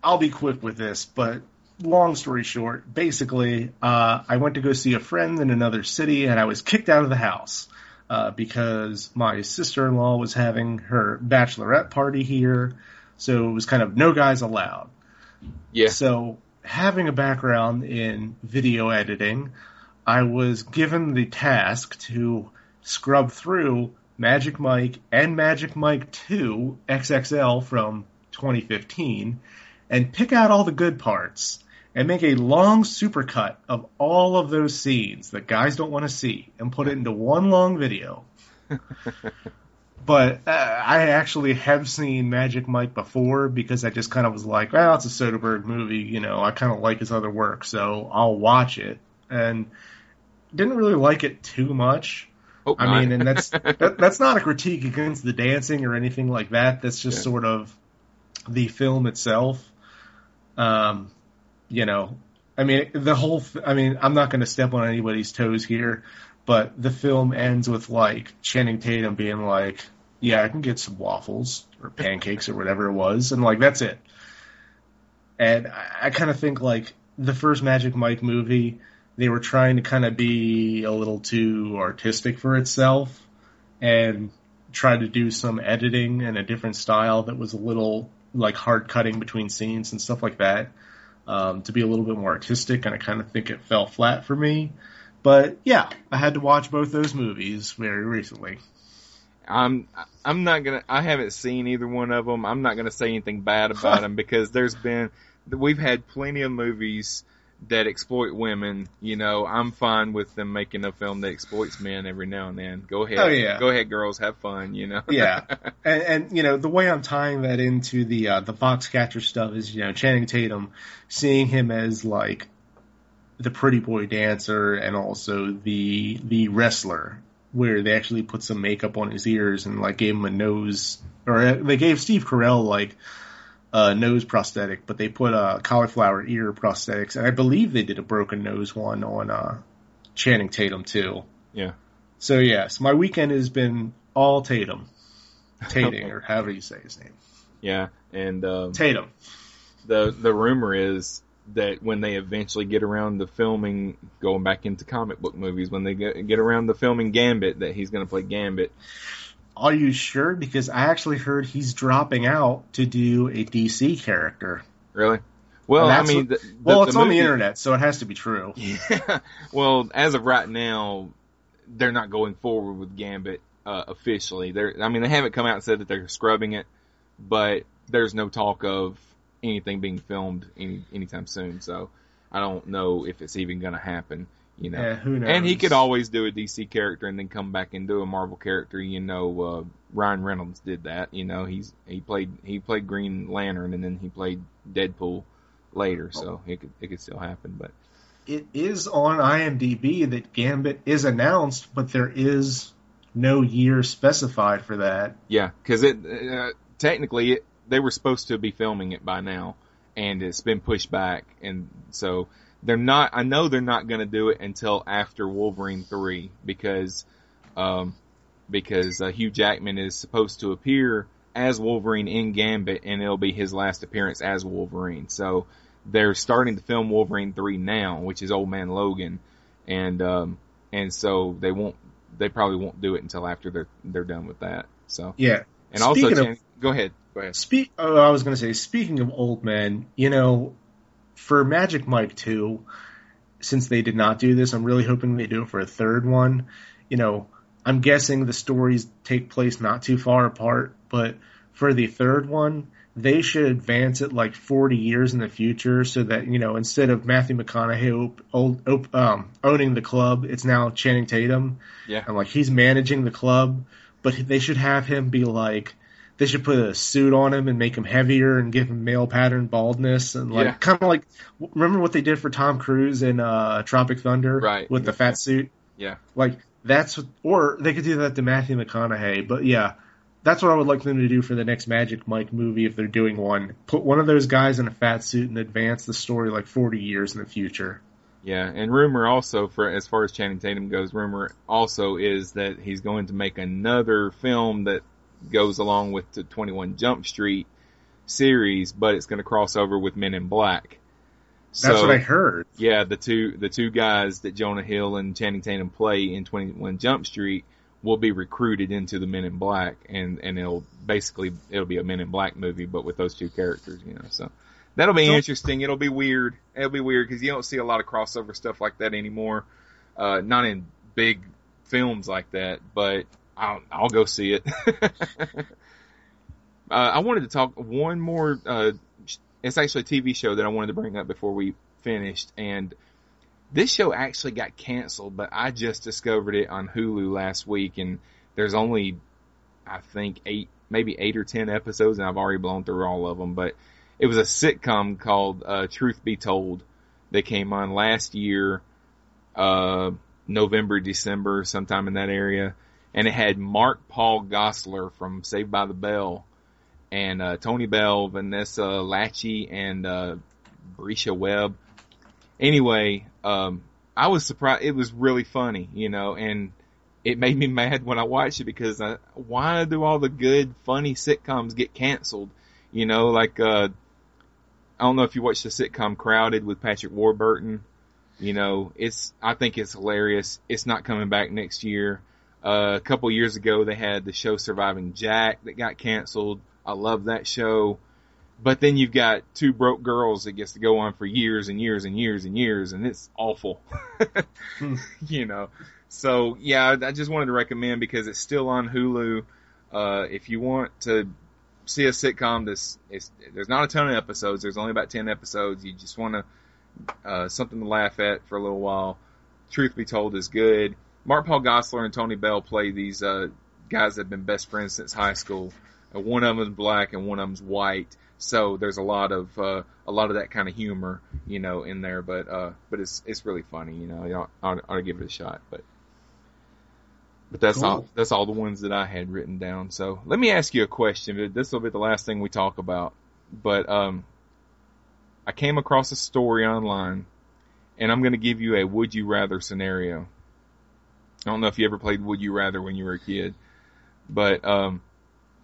Speaker 6: I'll be quick with this, but long story short, basically, uh, I went to go see a friend in another city, and I was kicked out of the house uh, because my sister-in-law was having her bachelorette party here, so it was kind of no guys allowed.
Speaker 5: yeah.
Speaker 6: So, having a background in video editing, I was given the task to scrub through Magic Mike and Magic Mike 2 XXL from 2015 and pick out all the good parts and make a long supercut of all of those scenes that guys don't want to see and put it into one long video. but uh, I actually have seen Magic Mike before because I just kind of was like, well, it's a Soderbergh movie, you know, I kind of like his other work, so I'll watch it. And didn't really like it too much.
Speaker 5: Hope
Speaker 6: I
Speaker 5: not.
Speaker 6: mean, and that's that, that's not a critique against the dancing or anything like that. That's just
Speaker 5: Yeah.
Speaker 6: sort of the film itself. Um, you know, I mean, the whole. I mean, I'm not going to step on anybody's toes here, but the film ends with like Channing Tatum being like, "Yeah, I can get some waffles or pancakes or whatever it was," and like that's it. And I, I kind of think like the first Magic Mike movie, they were trying to kind of be a little too artistic for itself and try to do some editing and a different style that was a little like hard cutting between scenes and stuff like that um, to be a little bit more artistic and I kind of think it fell flat for me. But yeah, I had to watch both those movies very recently.
Speaker 5: I'm I'm not gonna. I haven't seen either one of them. I'm not gonna say anything bad about them because there's been we've had plenty of movies that exploit women, you know, I'm fine with them making a film that exploits men every now and then. Go ahead.
Speaker 6: Oh, yeah.
Speaker 5: Go ahead, girls, have fun, you know.
Speaker 6: yeah, and, and you know the way I'm tying that into the uh, the Foxcatcher stuff is you know Channing Tatum, seeing him as like the pretty boy dancer and also the the wrestler, where they actually put some makeup on his ears and like gave him a nose, or uh, they gave Steve Carell like a nose prosthetic, but they put a cauliflower ear prosthetics, and I believe they did a broken nose one on uh, Channing Tatum too.
Speaker 5: Yeah.
Speaker 6: So yes, my weekend has been all Tatum, Tating, or however you say his name,
Speaker 5: Yeah. And um,
Speaker 6: Tatum.
Speaker 5: the the rumor is that when they eventually get around to filming, going back into comic book movies, when they get, get around to filming Gambit, that he's going to play Gambit.
Speaker 6: Are you sure? Because I actually heard he's dropping out to do a DC character.
Speaker 5: Really? Well, I mean, the, the,
Speaker 6: Well, it's
Speaker 5: the
Speaker 6: on the internet, so it has to be true.
Speaker 5: Yeah. Well, as of right now, they're not going forward with Gambit uh, officially. They're, I mean, they haven't come out and said that they're scrubbing it, but there's no talk of anything being filmed any anytime soon. So I don't know if it's even going to happen. You know,
Speaker 6: Yeah, who knows?
Speaker 5: and he could always do a DC character and then come back and do a Marvel character. You know, uh, Ryan Reynolds did that. You know, he's he played he played Green Lantern and then he played Deadpool later. So it could it could still happen, but.
Speaker 6: It is on IMDb that Gambit is announced, but there is no year specified for that.
Speaker 5: Yeah, because it uh, technically it, they were supposed to be filming it by now, and it's been pushed back, and so they're not. I know they're not going to do it until after Wolverine three because, um, because uh, Hugh Jackman is supposed to appear as Wolverine in Gambit, and it'll be his last appearance as Wolverine. So they're starting to film Wolverine three now, which is Old Man Logan, and um, and so they won't. They probably won't do it until after they're they're done with that. So
Speaker 6: Yeah.
Speaker 5: and also,
Speaker 6: of-
Speaker 5: go ahead, go ahead.
Speaker 6: Speak. Oh, I was going to say. Speaking of old men, you know, for Magic Mike two, since they did not do this, I'm really hoping they do it for a third one. You know, I'm guessing the stories take place not too far apart, but for the third one, they should advance it like 40 years in the future, so that you know, instead of Matthew McConaughey op- old, op- um, owning the club, it's now Channing Tatum,
Speaker 5: Yeah,
Speaker 6: and like he's managing the club, but they should have him be like they should put a suit on him and make him heavier and give him male pattern baldness and like
Speaker 5: Yeah.
Speaker 6: kind of like remember what they did for Tom Cruise in uh, Tropic Thunder
Speaker 5: Right.
Speaker 6: with the fat suit
Speaker 5: yeah,
Speaker 6: like that's what, or they could do that to Matthew McConaughey but yeah that's what I would like them to do for the next Magic Mike movie if they're doing one put one of those guys in a fat suit and advance the story like 40 years in the future
Speaker 5: yeah. And rumor also for as far as Channing Tatum goes, rumor also is that he's going to make another film that goes along with the 21 Jump Street series, but it's going to cross over with Men in Black.
Speaker 6: that's what I heard
Speaker 5: Yeah, the two the two guys that Jonah Hill and Channing Tatum play in Twenty One Jump Street will be recruited into the Men in Black, and and it'll basically it'll be a Men in Black movie, but with those two characters, you know. So that'll be
Speaker 6: So-
Speaker 5: interesting. It'll be weird. It'll be weird because you don't see a lot of crossover stuff like that anymore. Uh, not in big films like that, but I'll I'll go see it. uh, I wanted to talk one more. Uh, it's actually a TV show that I wanted to bring up before we finished, and this show actually got canceled, but I just discovered it on Hulu last week, and there's only, I think, eight, maybe eight or ten episodes, and I've already blown through all of them. But it was a sitcom called uh, Truth Be Told that came on last year, uh, November, December, sometime in that area, and it had Mark Paul Gosselaar from Saved by the Bell and uh, Tony Bell, Vanessa Lachey, and uh, Bresha Webb. Anyway, um, I was surprised. It was really funny, you know, and it made me mad when I watched it because I, why do all the good, funny sitcoms get canceled? You know, like uh, I don't know if you watched the sitcom Crowded with Patrick Warburton. You know, it's I think it's hilarious. It's not coming back next year. Uh, a couple years ago, they had the show Surviving Jack that got canceled. I love that show. But then you've got two broke girls that gets to go on for years and years and years and years, and it's awful. you know. So yeah, I just wanted to recommend because it's still on Hulu. Uh, if you want to see a sitcom that's it's, there's not a ton of episodes. There's only about ten episodes. You just want to uh, something to laugh at for a little while. Truth be told, is good. Mark Paul Gosselaar and Tony Bell play these uh, guys that have been best friends since high school. Uh, one of them's black and one of them's white, so there's a lot of uh, a lot of that kind of humor, you know, in there. But uh, but it's it's really funny, you know. You ought, ought, ought to give it a shot. But but that's
Speaker 6: Cool.
Speaker 5: all that's all the ones that I had written down. So let me ask you a question. This will be the last thing we talk about. But um, I came across a story online, and I'm going to give you a would you rather scenario. I don't know if you ever played Would You Rather when you were a kid, but um,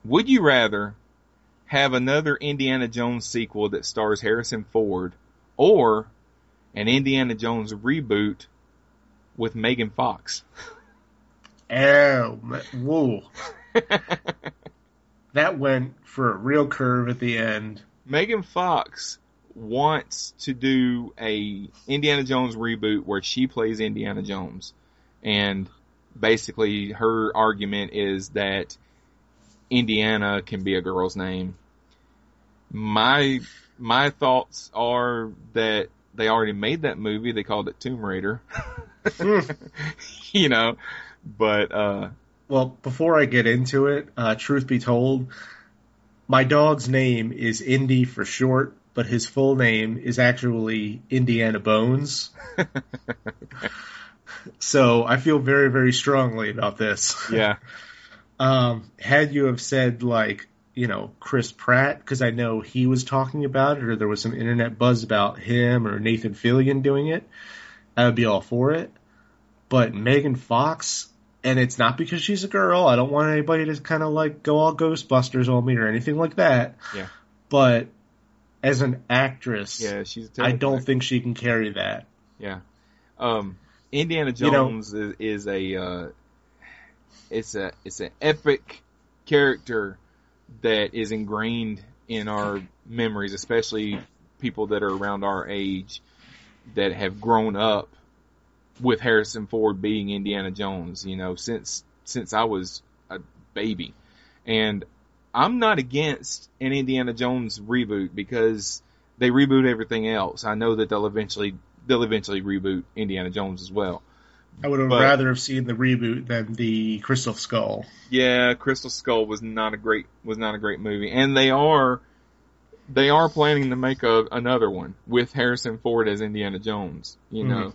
Speaker 5: would you rather have another Indiana Jones sequel that stars Harrison Ford, or an Indiana Jones reboot with Megan Fox?
Speaker 6: Oh, whoa. That went for a real curve at the end.
Speaker 5: Megan Fox wants to do a Indiana Jones reboot where she plays Indiana Jones. And basically her argument is that Indiana can be a girl's name. My my thoughts are that they already made that movie. They called it Tomb Raider. you know, but uh
Speaker 6: Well, before I get into it, uh, truth be told, my dog's name is Indy for short, but his full name is actually Indiana Bones. so I feel very, very strongly about this.
Speaker 5: yeah.
Speaker 6: Um, had you have said like, you know, Chris Pratt, because I know he was talking about it, or there was some internet buzz about him or Nathan Fillion doing it, I would be all for it. But Megan Fox, and it's not because she's a girl. I don't want anybody to kind of like go all Ghostbusters on me or anything like that.
Speaker 5: Yeah.
Speaker 6: But as an actress,
Speaker 5: Yeah, she's
Speaker 6: I don't
Speaker 5: actor.
Speaker 6: think she can carry that.
Speaker 5: Yeah. Um, Indiana
Speaker 6: You know-
Speaker 5: Jones is, is a uh, it's a it's an epic character that is ingrained in our memories, especially people that are around our age that have grown up with Harrison Ford being Indiana Jones, you know, since since I was a baby. And I'm not against an Indiana Jones reboot because they reboot everything else. I know that they'll eventually they'll eventually reboot Indiana Jones as well.
Speaker 6: I would have
Speaker 5: But-
Speaker 6: rather have seen the reboot than the Crystal Skull.
Speaker 5: Yeah, Crystal Skull was not a great was not a great movie, and they are they are planning to make a another one with Harrison Ford as Indiana Jones. You know,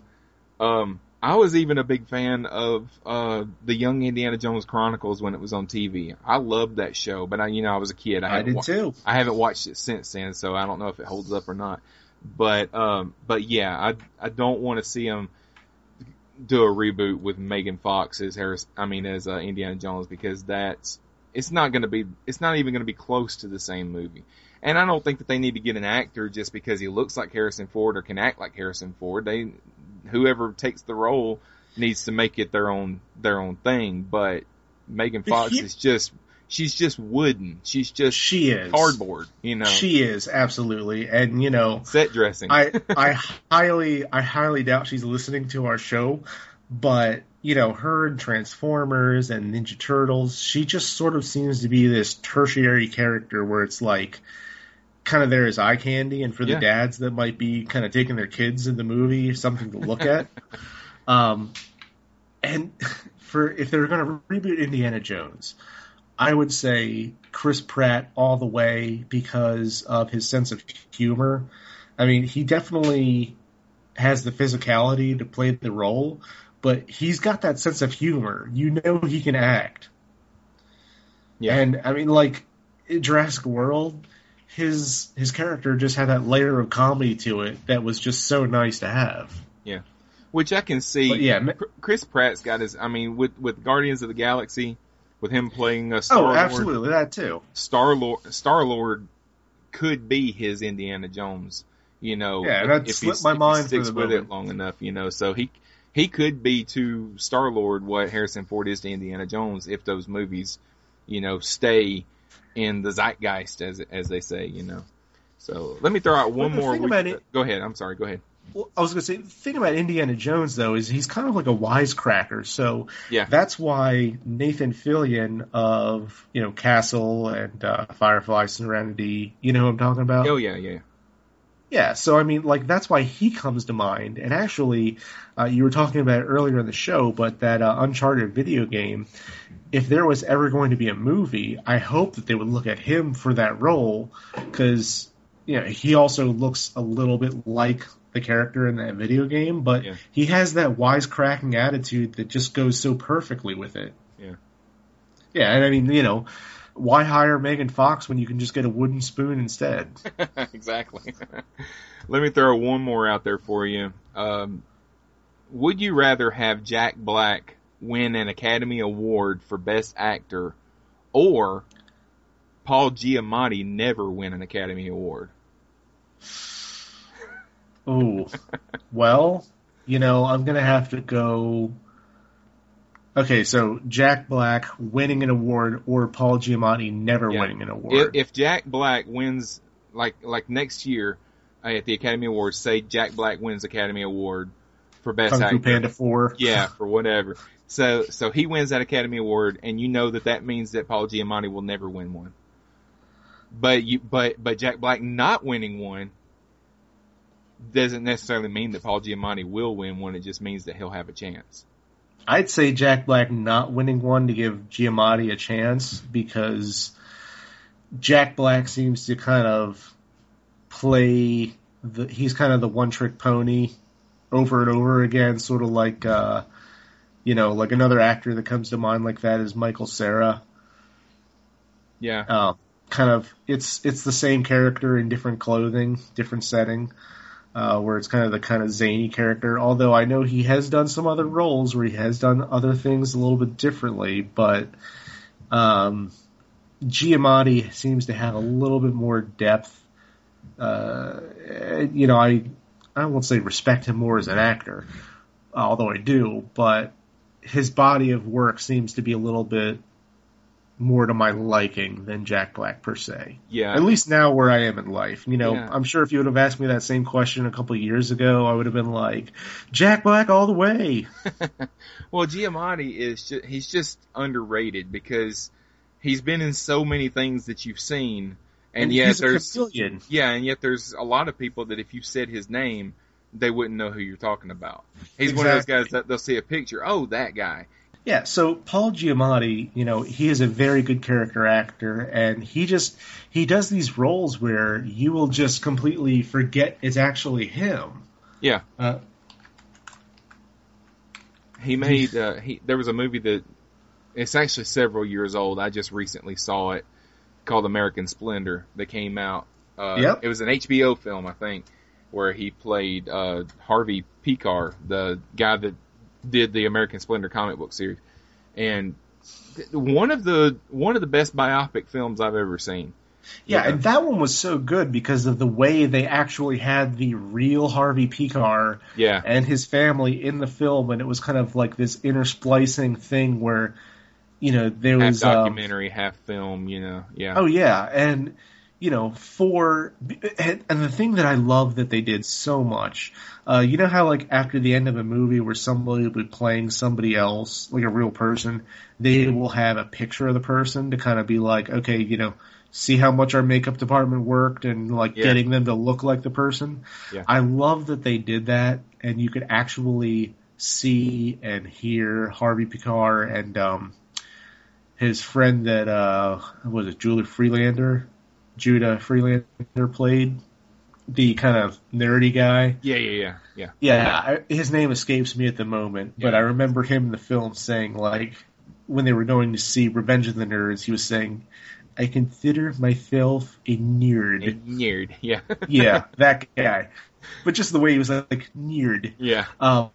Speaker 5: um, I was even a big fan of uh, the Young Indiana Jones Chronicles when it was on TV. I loved that show, but I you know I was a kid. I,
Speaker 6: I did
Speaker 5: wa-
Speaker 6: too.
Speaker 5: I haven't watched it since then, so I don't know if it holds up or not. But um, but yeah, I I don't want to see him do a reboot with Megan Fox as Harris. I mean, as uh, Indiana Jones because that's it's not going to be it's not even going to be close to the same movie. And I don't think that they need to get an actor just because he looks like Harrison Ford or can act like Harrison Ford. They whoever takes the role needs to make it their own their own thing. But Megan Fox
Speaker 6: he-
Speaker 5: is just she's just wooden. She's just
Speaker 6: She is
Speaker 5: cardboard, you know.
Speaker 6: She is absolutely, and you know,
Speaker 5: set dressing.
Speaker 6: I I highly I highly doubt she's listening to our show, but you know, her and Transformers and Ninja Turtles, she just sort of seems to be this tertiary character where it's like kind of there as eye candy, and for the
Speaker 5: Yeah.
Speaker 6: dads that might be kind of taking their kids in the movie, something to look at. Um, and for if they're going to reboot Indiana Jones, I would say Chris Pratt all the way because of his sense of humor. I mean, he definitely has the physicality to play the role, but he's got that sense of humor. You know he can act.
Speaker 5: yeah,
Speaker 6: And I mean, like in Jurassic World, his his character just had that layer of comedy to it that was just so nice to have. Yeah.
Speaker 5: Which I can see.
Speaker 6: But yeah,
Speaker 5: Chris Pratt's got his. I mean, with with Guardians of the Galaxy, with him playing a Star
Speaker 6: Oh,
Speaker 5: Lord,
Speaker 6: absolutely, that too.
Speaker 5: Star Lord, Star Lord could be his Indiana Jones. You know,
Speaker 6: Yeah,
Speaker 5: if-
Speaker 6: that slipped my mind
Speaker 5: sticks with
Speaker 6: moment.
Speaker 5: it long enough. You know, so he he could be to Star Lord what Harrison Ford is to Indiana Jones if those movies, you know, stay in the zeitgeist as as they say. You know. So let me throw out one
Speaker 6: Well,
Speaker 5: more.
Speaker 6: thing about it-
Speaker 5: Go ahead. I'm sorry. Go ahead.
Speaker 6: Well, I was going to say the thing about Indiana Jones though is he's kind of like a wisecracker. So
Speaker 5: Yeah.
Speaker 6: that's why Nathan Fillion of you know Castle and uh, Firefly Serenity, you know who I'm talking about.
Speaker 5: Oh yeah, yeah.
Speaker 6: Yeah, so I mean, like that's why he comes to mind. And actually, uh, you were talking about it earlier in the show, but that uh, Uncharted video game, if there was ever going to be a movie, I hope that they would look at him for that role because you know he also looks a little bit like the character in that video game, but
Speaker 5: Yeah.
Speaker 6: he has that wisecracking attitude that just goes so perfectly with it.
Speaker 5: Yeah.
Speaker 6: Yeah, and I mean, you know, why hire Megan Fox when you can just get a wooden spoon instead?
Speaker 5: exactly. Let me throw one more out there for you. Um, would you rather have Jack Black win an Academy Award for Best Actor or Paul Giamatti never win an Academy Award?
Speaker 6: Oh, well, you know, I'm gonna have to go. Okay, so Jack Black winning an award or Paul Giamatti never
Speaker 5: Yeah.
Speaker 6: winning an award.
Speaker 5: if Jack Black wins, like like next year uh, at the Academy Awards, say Jack Black wins Academy Award for Best
Speaker 6: Kung Fu
Speaker 5: Actor.
Speaker 6: Panda Four.
Speaker 5: Yeah, for whatever. So so he wins that Academy Award, and you know that that means that Paul Giamatti will never win one. But you but but Jack Black not winning one doesn't necessarily mean that Paul Giamatti will win one. It just means that he'll have a chance.
Speaker 6: I'd say Jack Black not winning one to give Giamatti a chance because Jack Black seems to kind of play the he's kind of the one trick pony over and over again, sort of like uh you know, like another actor that comes to mind like that is Michael Cera.
Speaker 5: Yeah,
Speaker 6: Uh, kind of it's it's the same character in different clothing, different setting. Uh, where it's kind of the kind of zany character. Although I know he has done some other roles where he has done other things a little bit differently, but um, Giamatti seems to have a little bit more depth. Uh, you know, I I won't say respect him more as an actor, although I do, but his body of work seems to be a little bit more to my liking than Jack Black per se.
Speaker 5: yeah.
Speaker 6: At least now where I am in life. You know,
Speaker 5: Yeah.
Speaker 6: I'm sure if you would have asked me that same question a couple of years ago, I would have been like, Jack Black all the way.
Speaker 5: Well, Giamatti is just, he's just underrated because he's been in so many things that you've seen, and, yet
Speaker 6: he's
Speaker 5: there's
Speaker 6: chameleon.
Speaker 5: yeah, and yet there's a lot of people that if you said his name, they wouldn't know who you're talking about. He's one of those guys that they'll see a picture, oh, that guy.
Speaker 6: Yeah, so Paul Giamatti, you know, he is a very good character actor, and he just he does these roles where you will just completely forget it's actually him.
Speaker 5: Yeah.
Speaker 6: Uh,
Speaker 5: He made uh, he there was a movie that it's actually several years old. I just recently saw it called American Splendor that came out. Uh,
Speaker 6: Yep.
Speaker 5: It was an HBO film, I think, where he played uh, Harvey Pekar, the guy that did the American Splendor comic book series, and one of the one of the best biopic films I've ever seen.
Speaker 6: Yeah,
Speaker 5: Yeah.
Speaker 6: and that one was so good because of the way they actually had the real Harvey Pekar
Speaker 5: Yeah,
Speaker 6: and his family in the film, and it was kind of like this intersplicing thing where, you know, there
Speaker 5: half
Speaker 6: was um,
Speaker 5: documentary, half film. You know, yeah.
Speaker 6: Oh yeah, and you know, for and, and the thing that I love that they did so much, uh, you know how like after the end of a movie where somebody will be playing somebody else, like a real person, they will have a picture of the person to kind of be like, okay, you know, see how much our makeup department worked and like
Speaker 5: Yeah.
Speaker 6: getting them to look like the person.
Speaker 5: Yeah.
Speaker 6: I love that they did that, and you could actually see and hear Harvey Picard and um, his friend that uh, was it Judah Friedlander, Judah Friedlander played the kind of nerdy guy.
Speaker 5: yeah, yeah, yeah, yeah.
Speaker 6: Yeah, I, his name escapes me at the moment, but I remember him in the film saying like when they were going to see Revenge of the Nerds, he was saying, "I consider myself a nerd."
Speaker 5: And Nerd, yeah,
Speaker 6: yeah, that guy. But just the way he was like nerd.
Speaker 5: yeah.
Speaker 6: Um,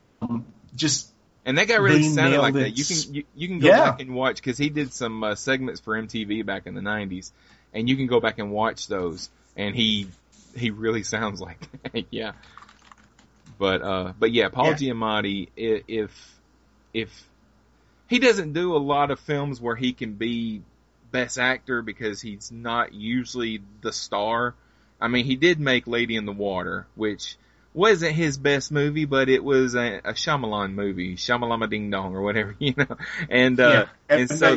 Speaker 6: just
Speaker 5: And that guy really sounded like
Speaker 6: nailed
Speaker 5: that.
Speaker 6: it.
Speaker 5: You can you, you can go
Speaker 6: Yeah.
Speaker 5: back and watch because he did some uh, segments for MTV back in the '90s, and you can go back and watch those, and he he really sounds like yeah. But uh, but yeah, Paul
Speaker 6: Yeah.
Speaker 5: Giamatti, if if he doesn't do a lot of films where he can be best actor because he's not usually the star. I mean, he did make Lady in the Water, which wasn't his best movie, but it was a, a Shyamalan movie, Shyamalama Ding Dong or whatever, you know. And uh,
Speaker 6: yeah,
Speaker 5: and
Speaker 6: and
Speaker 5: so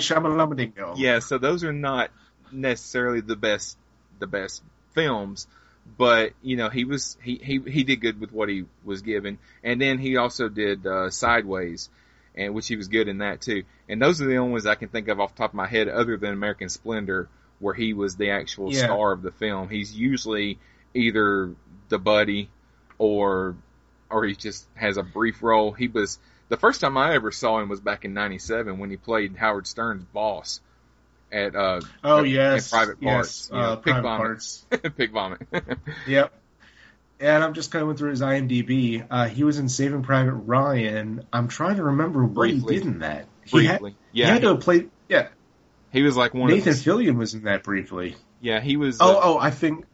Speaker 6: Dong.
Speaker 5: yeah, so those are not necessarily the best the best films, but you know he was he he he did good with what he was given, and then he also did uh, Sideways, and which he was good in that too. And those are the only ones I can think of off the top of my head, other than American Splendor, where he was the actual
Speaker 6: Yeah.
Speaker 5: star of the film. He's usually either the buddy or or he just has a brief role. He was the first time I ever saw him was back in '97 when he played Howard Stern's boss at uh
Speaker 6: Oh
Speaker 5: at-
Speaker 6: yes,
Speaker 5: at Private
Speaker 6: yes,
Speaker 5: Parts, you know,
Speaker 6: uh,
Speaker 5: Pig Vomit.
Speaker 6: parts.
Speaker 5: Pig Vomit.
Speaker 6: Yep. And I'm just going through his IMDb. Uh, he was in Saving Private Ryan. I'm trying to remember what
Speaker 5: Briefly.
Speaker 6: he did in that. He had,
Speaker 5: briefly,
Speaker 6: he had to play. Yeah,
Speaker 5: he was like one
Speaker 6: Nathan
Speaker 5: of the,
Speaker 6: Fillion was in that briefly.
Speaker 5: yeah he was
Speaker 6: Oh,
Speaker 5: uh,
Speaker 6: oh, I think.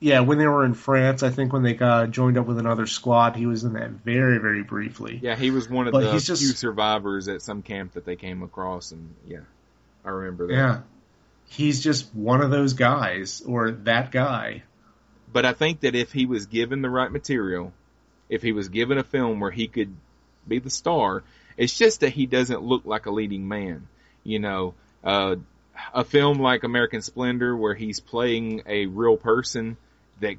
Speaker 6: Yeah, when they were in France, I think when they got joined up with another squad, he was in that very, very briefly.
Speaker 5: yeah he was one of
Speaker 6: But
Speaker 5: the
Speaker 6: just-
Speaker 5: few survivors at some camp that they came across and yeah I remember that.
Speaker 6: Yeah. He's just one of those guys, or that guy.
Speaker 5: But I think that if he was given the right material, if he was given a film where he could be the star, it's just that he doesn't look like a leading man. You know, uh, a film like American Splendor where he's playing a real person that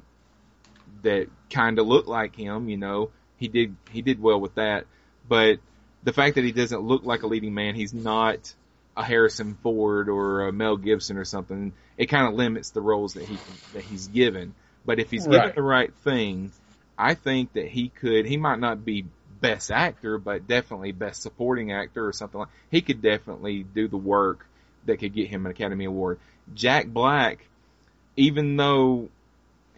Speaker 5: that kind of looked like him. You know, he did he did well with that. But the fact that he doesn't look like a leading man, he's not a Harrison Ford or a Mel Gibson or something. It kind of limits the roles that he can, that he's given. But if he's given
Speaker 6: Right.
Speaker 5: the right thing, I think that he could. He might not be best actor, but definitely best supporting actor or something like. He could definitely do the work that could get him an Academy Award. Jack Black, even though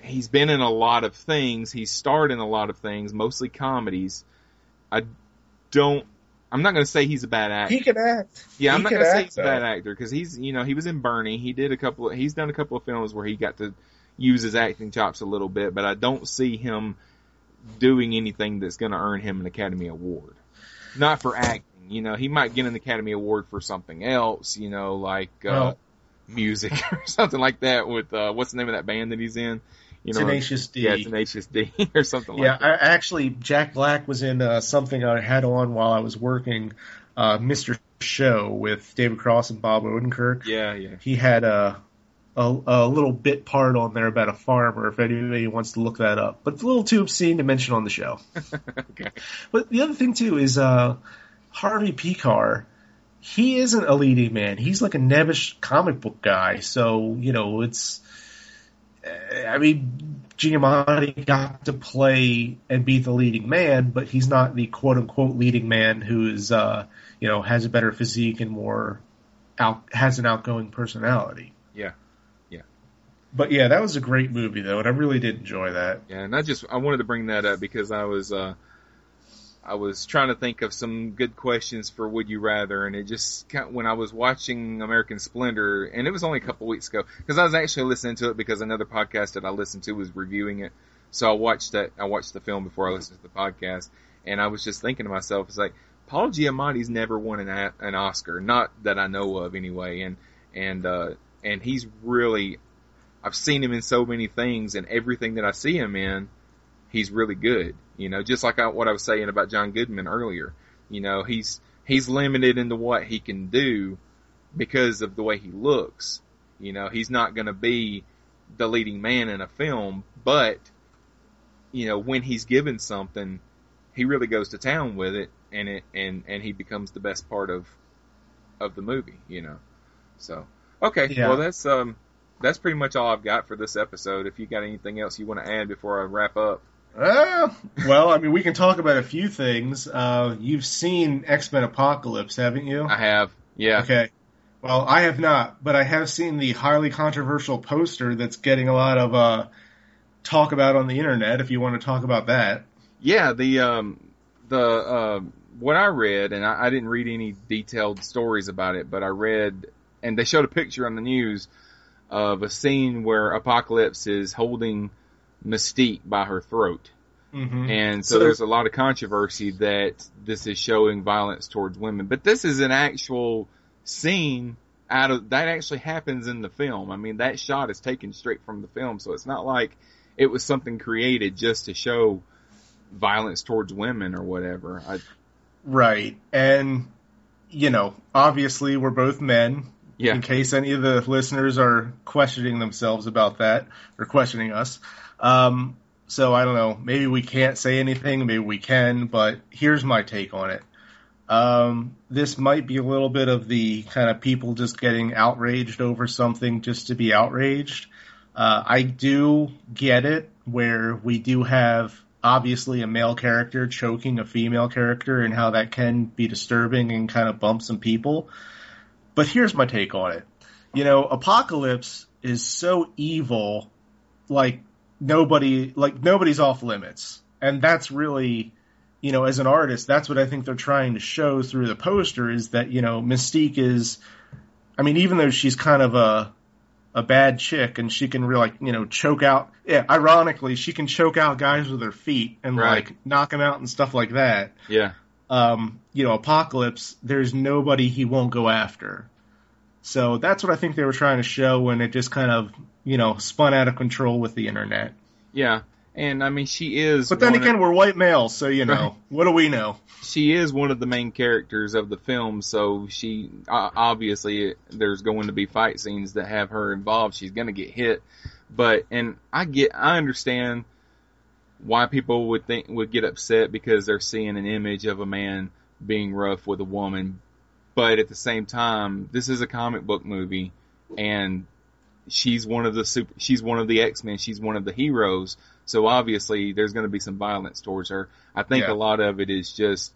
Speaker 5: he's been in a lot of things, he's starred in a lot of things, mostly comedies. I don't. I'm not going to say he's a bad actor.
Speaker 6: He can act.
Speaker 5: Yeah, I'm
Speaker 6: He
Speaker 5: not gonna say
Speaker 6: act,
Speaker 5: he's a bad actor because he's you know he was in Bernie. He did a couple. Of, he's done a couple of films where he got to use his acting chops a little bit, but I don't see him doing anything that's going to earn him an Academy Award. Not for acting. You know, he might get an Academy Award for something else. You know, like uh,
Speaker 6: Well-
Speaker 5: music or something like that. With uh, what's the name of that band that he's in? You know,
Speaker 6: Tenacious D.
Speaker 5: yeah, Tenacious D or something
Speaker 6: Yeah,
Speaker 5: like that.
Speaker 6: I, actually, Jack Black was in uh, something I had on while I was working, uh, Mr. Show with David Cross and Bob Odenkirk.
Speaker 5: Yeah, yeah.
Speaker 6: He had a, a a little bit part on there about a farmer. If anybody wants to look that up, but it's a little too obscene to mention on the show.
Speaker 5: okay.
Speaker 6: But the other thing too is uh, Harvey Pekar. He isn't a leading man. He's like a nebbish comic book guy. So you know, it's. I mean, Giamatti got to play and be the leading man, but he's not the quote unquote leading man who is, uh, you know, has a better physique and more out has an outgoing personality.
Speaker 5: Yeah. Yeah.
Speaker 6: But yeah, that was a great movie though, and I really did enjoy that.
Speaker 5: Yeah, and I just I wanted to bring that up because I was uh I was trying to think of some good questions for Would You Rather, and it just kind when I was watching American Splendor, and it was only a couple weeks ago because I was actually listening to it because another podcast that I listened to was reviewing it, so I watched that I watched the film before I listened to the podcast, and I was just thinking to myself, it's like Paul Giamatti's never won an an Oscar, not that I know of anyway, and and uh and he's really I've seen him in so many things, and everything that I see him in, he's really good. You know, just like I, what I was saying about John Goodman earlier. You know, he's he's limited into what he can do because of the way he looks. You know, he's not going to be the leading man in a film, but you know, when he's given something, he really goes to town with it, and it and and he becomes the best part of of the movie. You know, so okay,
Speaker 6: Yeah.
Speaker 5: well that's um that's pretty much all I've got for this episode. If you got anything else you want to add before I wrap up.
Speaker 6: Uh, well, I mean, we can talk about a few things. Uh, you've seen X Men Apocalypse, haven't you?
Speaker 5: I have, yeah,
Speaker 6: Okay. Well, I have not, but I have seen the highly controversial poster that's getting a lot of uh, talk about on the internet. If you want to talk about that,
Speaker 5: yeah. The um the uh, what I read, and I, I didn't read any detailed stories about it, but I read, and they showed a picture on the news of a scene where Apocalypse is holding Mystique by her throat.
Speaker 6: mm-hmm.
Speaker 5: And so,
Speaker 6: So-
Speaker 5: there's a lot of controversy that this is showing violence towards women. But this is an actual scene out of that actually happens in the film. I mean, that shot is taken straight from the film, so it's not like it was something created just to show violence towards women or whatever. I,
Speaker 6: right, and you know, obviously, we're both men.
Speaker 5: Yeah.
Speaker 6: In case any of the listeners are questioning themselves about that or questioning us. Um, so I don't know. Maybe we can't say anything. Maybe we can. But here's my take on it. Um, this might be a little bit of the kind of people just getting outraged over something just to be outraged. Uh, I do get it where we do have obviously a male character choking a female character and how that can be disturbing and kind of bump some people. But here's my take on it. You know, Apocalypse is so evil, like nobody, like nobody's off limits. And that's really, you know, as an artist, that's what I think they're trying to show through the poster is that, you know, Mystique is, I mean, even though she's kind of a, a bad chick and she can really like you know choke out yeah ironically she can choke out guys with her feet and
Speaker 5: Right.
Speaker 6: like knock them out and stuff like that
Speaker 5: Yeah.
Speaker 6: um you know apocalypse there's nobody he won't go after so that's what i think they were trying to show when it just kind of you know spun out of control with the internet
Speaker 5: Yeah. And I mean, she is.
Speaker 6: but then
Speaker 5: one of-
Speaker 6: again we're white males so you know
Speaker 5: Right.
Speaker 6: what do we know
Speaker 5: she is one of the main characters of the film, so she uh, obviously there's going to be fight scenes that have her involved. She's going to get hit, but and I get I understand why people would think would get upset because they're seeing an image of a man being rough with a woman, but at the same time, this is a comic book movie, and she's one of the super, she's one of the X Men, she's one of the heroes. So obviously, there's going to be some violence towards her. I think
Speaker 6: Yeah.
Speaker 5: a lot of it is just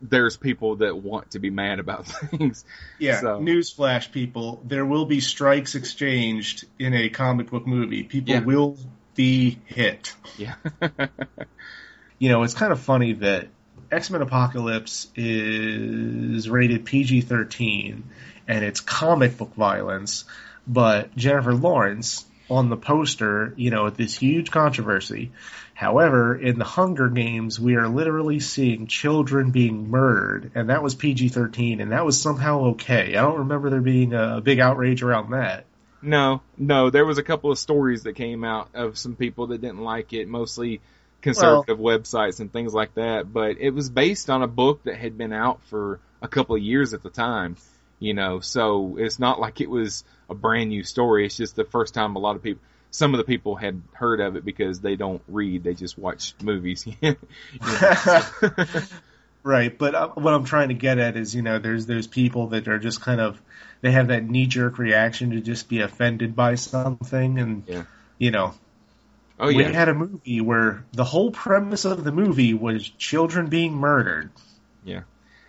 Speaker 5: there's people that want to be mad about things.
Speaker 6: yeah
Speaker 5: So-
Speaker 6: newsflash people there will be strikes exchanged in a comic book movie people
Speaker 5: Yeah.
Speaker 6: will be hit
Speaker 5: Yeah.
Speaker 6: you know, it's kind of funny that X Men Apocalypse is rated PG 13 and it's comic book violence, but Jennifer Lawrence on the poster, you know, this huge controversy. However, in the Hunger Games, we are literally seeing children being murdered, and that was PG 13, and that was somehow okay. I don't remember there being a big outrage around that.
Speaker 5: no, no, there was a couple of stories that came out of some people that didn't like it, mostly conservative websites and things like that, but it was based on a book that had been out for a couple of years at the time, you know, so it's not like it was a brand new story. It's just the first time a lot of people, some of the people had heard of it because they don't read, they just watch movies.
Speaker 6: Right, but uh, what I'm trying to get at is, you know, there's those people that are just kind of they have that knee jerk reaction to just be offended by something, and
Speaker 5: Yeah.
Speaker 6: you know,
Speaker 5: oh
Speaker 6: we had a movie where the whole premise of the movie was children being murdered. Yeah.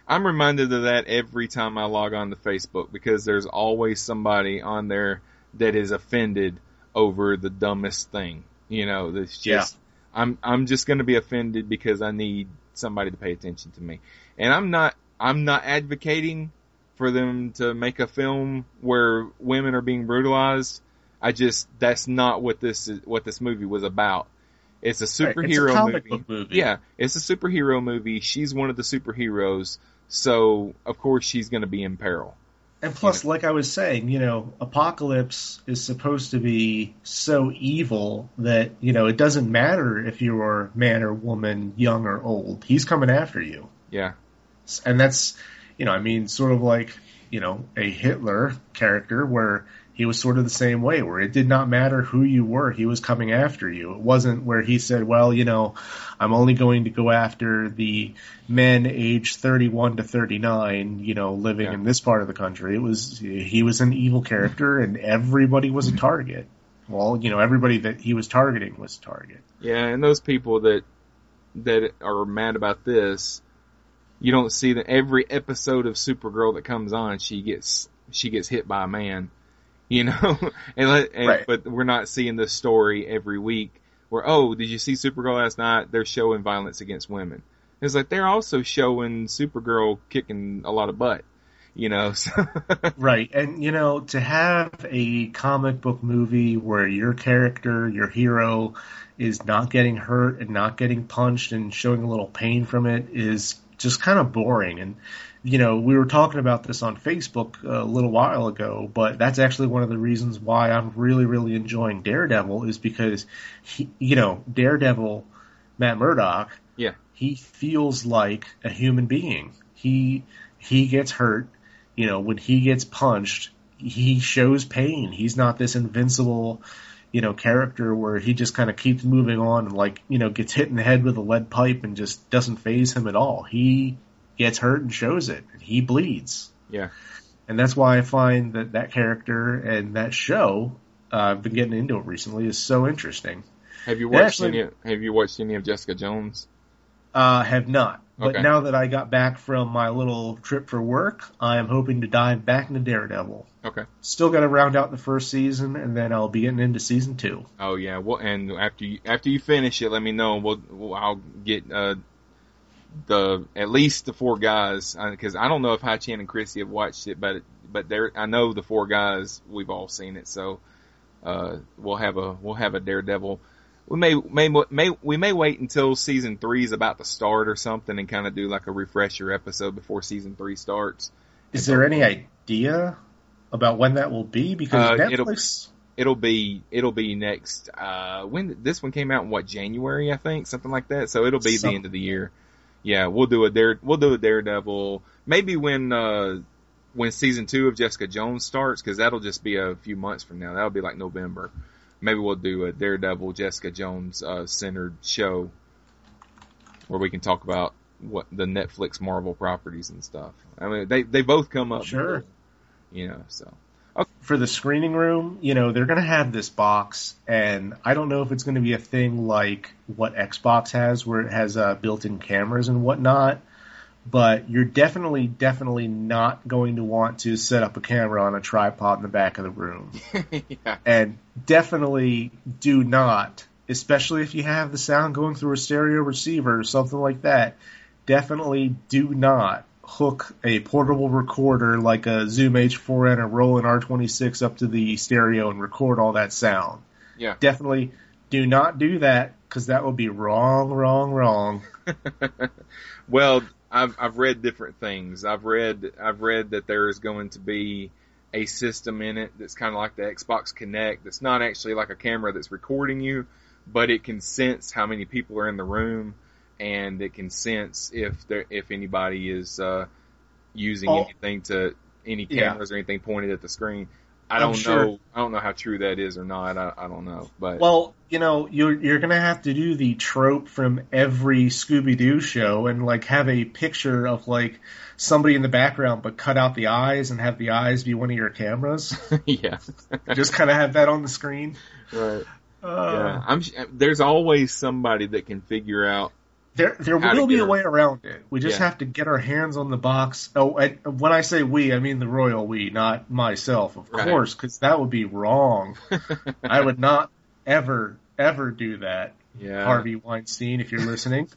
Speaker 5: I'm reminded of that every time I log on to Facebook because there's always somebody on there that is offended over the dumbest thing. You know, that's just I'm I'm just going to be offended because I need somebody to pay attention to me. And I'm not I'm not advocating for them to make a film where women are being brutalized. I just that's not what this is, what this movie was about. It's a
Speaker 6: Right,
Speaker 5: superhero
Speaker 6: it's a comic
Speaker 5: movie.
Speaker 6: book movie.
Speaker 5: Yeah, it's a superhero movie. She's one of the superheroes, so of course she's going to be in peril.
Speaker 6: And plus, like I was saying, you know, Apocalypse is supposed to be so evil that, you know, it doesn't matter if you're man or woman, young or old. He's coming after you.
Speaker 5: Yeah,
Speaker 6: and that's you know i mean sort of like you know a hitler character where he was sort of the same way where it did not matter who you were he was coming after you. It wasn't where he said well you know i'm only going to go after the men aged 31 to 39 you know living
Speaker 5: Yeah.
Speaker 6: in this part of the country. It was he was an evil character and everybody was a mm-hmm. target. Well you know everybody that he was targeting was a target.
Speaker 5: Yeah, and those people that that are mad about this, you don't see that every episode of Supergirl that comes on, she gets she gets hit by a man, you know, and, let, and
Speaker 6: Right.
Speaker 5: but we're not seeing the story every week where oh, did you see Supergirl last night? They're showing violence against women. It's like they're also showing Supergirl kicking a lot of butt, you know. So
Speaker 6: Right. And, you know, to have a comic book movie where your character, your hero, is not getting hurt and not getting punched and showing a little pain from it is just kind of boring. And, you know, we were talking about this on Facebook a little while ago, but that's actually one of the reasons why I'm really, really enjoying Daredevil is because, he, you know, Daredevil, Matt Murdock,
Speaker 5: yeah,
Speaker 6: he feels like a human being. He he gets hurt, you know, when he gets punched, he shows pain. He's not this invincible, you know, character where he just kind of keeps moving on and like, you know, gets hit in the head with a lead pipe and just doesn't phase him at all. He gets hurt and shows it. and He bleeds.
Speaker 5: Yeah.
Speaker 6: And that's why I find that that character and that show, uh, I've been getting into it recently, is so interesting.
Speaker 5: Have you watched
Speaker 6: Actually-
Speaker 5: any? Have you watched any of Jessica Jones?
Speaker 6: Uh, have not. But
Speaker 5: Okay.
Speaker 6: now that I got back from my little trip for work, I am hoping to dive back into Daredevil.
Speaker 5: Okay.
Speaker 6: Still got to round out the first season, and then I'll be getting into season two.
Speaker 5: Oh yeah. Well, and after you after you finish it, let me know. We'll, we'll I'll get uh the at least the four guys because I don't know if Hachan and Chrissy have watched it, but but there I know the four guys we've all seen it. So uh we'll have a we'll have a Daredevil. We may may may we may wait until season three is about to start or something and kind of do like a refresher episode before season three starts.
Speaker 6: Is there any idea about when that will be? Because
Speaker 5: Uh, it'll-
Speaker 6: Netflix.
Speaker 5: it'll be it'll be next uh when this one came out in what January I think something like that so it'll be
Speaker 6: Some-
Speaker 5: the end of the year yeah we'll do a dare we'll do a Daredevil. Maybe when uh when season two of Jessica Jones starts because that'll just be a few months from now. That'll be like November. Maybe we'll do a Daredevil Jessica Jones uh centered show where we can talk about what the Netflix Marvel properties and stuff. I mean they they both come up
Speaker 6: Sure.
Speaker 5: you know so
Speaker 6: for the screening room, you know, they're going to have this box, and I don't know if it's going to be a thing like what Xbox has, where it has uh, built-in cameras and whatnot. But you're definitely, definitely not going to want to set up a camera on a tripod in the back of the room,
Speaker 5: yeah
Speaker 6: and definitely do not, especially if you have the sound going through a stereo receiver or something like that. Definitely do not hook a portable recorder like a Zoom H4n or Roland R26 up to the stereo and record all that sound.
Speaker 5: yeah
Speaker 6: Definitely do not do that because that would be wrong, wrong, wrong.
Speaker 5: well, I've I've read different things. I've read I've read that there is going to be a system in it that's kind of like the Xbox Kinect. That's not actually like a camera that's recording you, but it can sense how many people are in the room, and it can sense if there if anybody is uh, using
Speaker 6: Oh.
Speaker 5: anything to any
Speaker 6: Yeah.
Speaker 5: cameras or anything pointed at the screen. I
Speaker 6: I'm
Speaker 5: don't
Speaker 6: sure.
Speaker 5: know. I don't know how true that is or not. I, I don't know, but
Speaker 6: Well, you know, you're you're gonna have to do the trope from every Scooby Doo show and like have a picture of like somebody in the background, but cut out the eyes and have the eyes be one of your cameras.
Speaker 5: yeah,
Speaker 6: Just kind of have that on the screen.
Speaker 5: right.
Speaker 6: Uh,
Speaker 5: Yeah, I'm. There's always somebody that can figure out.
Speaker 6: There, there will be a way around it. We just
Speaker 5: Yeah.
Speaker 6: have to get our hands on the box. Oh, and when I say we, I mean the royal we, not myself, of
Speaker 5: Right.
Speaker 6: course, because that would be wrong. I would not ever, ever do that,
Speaker 5: Yeah,
Speaker 6: Harvey Weinstein, if you're listening.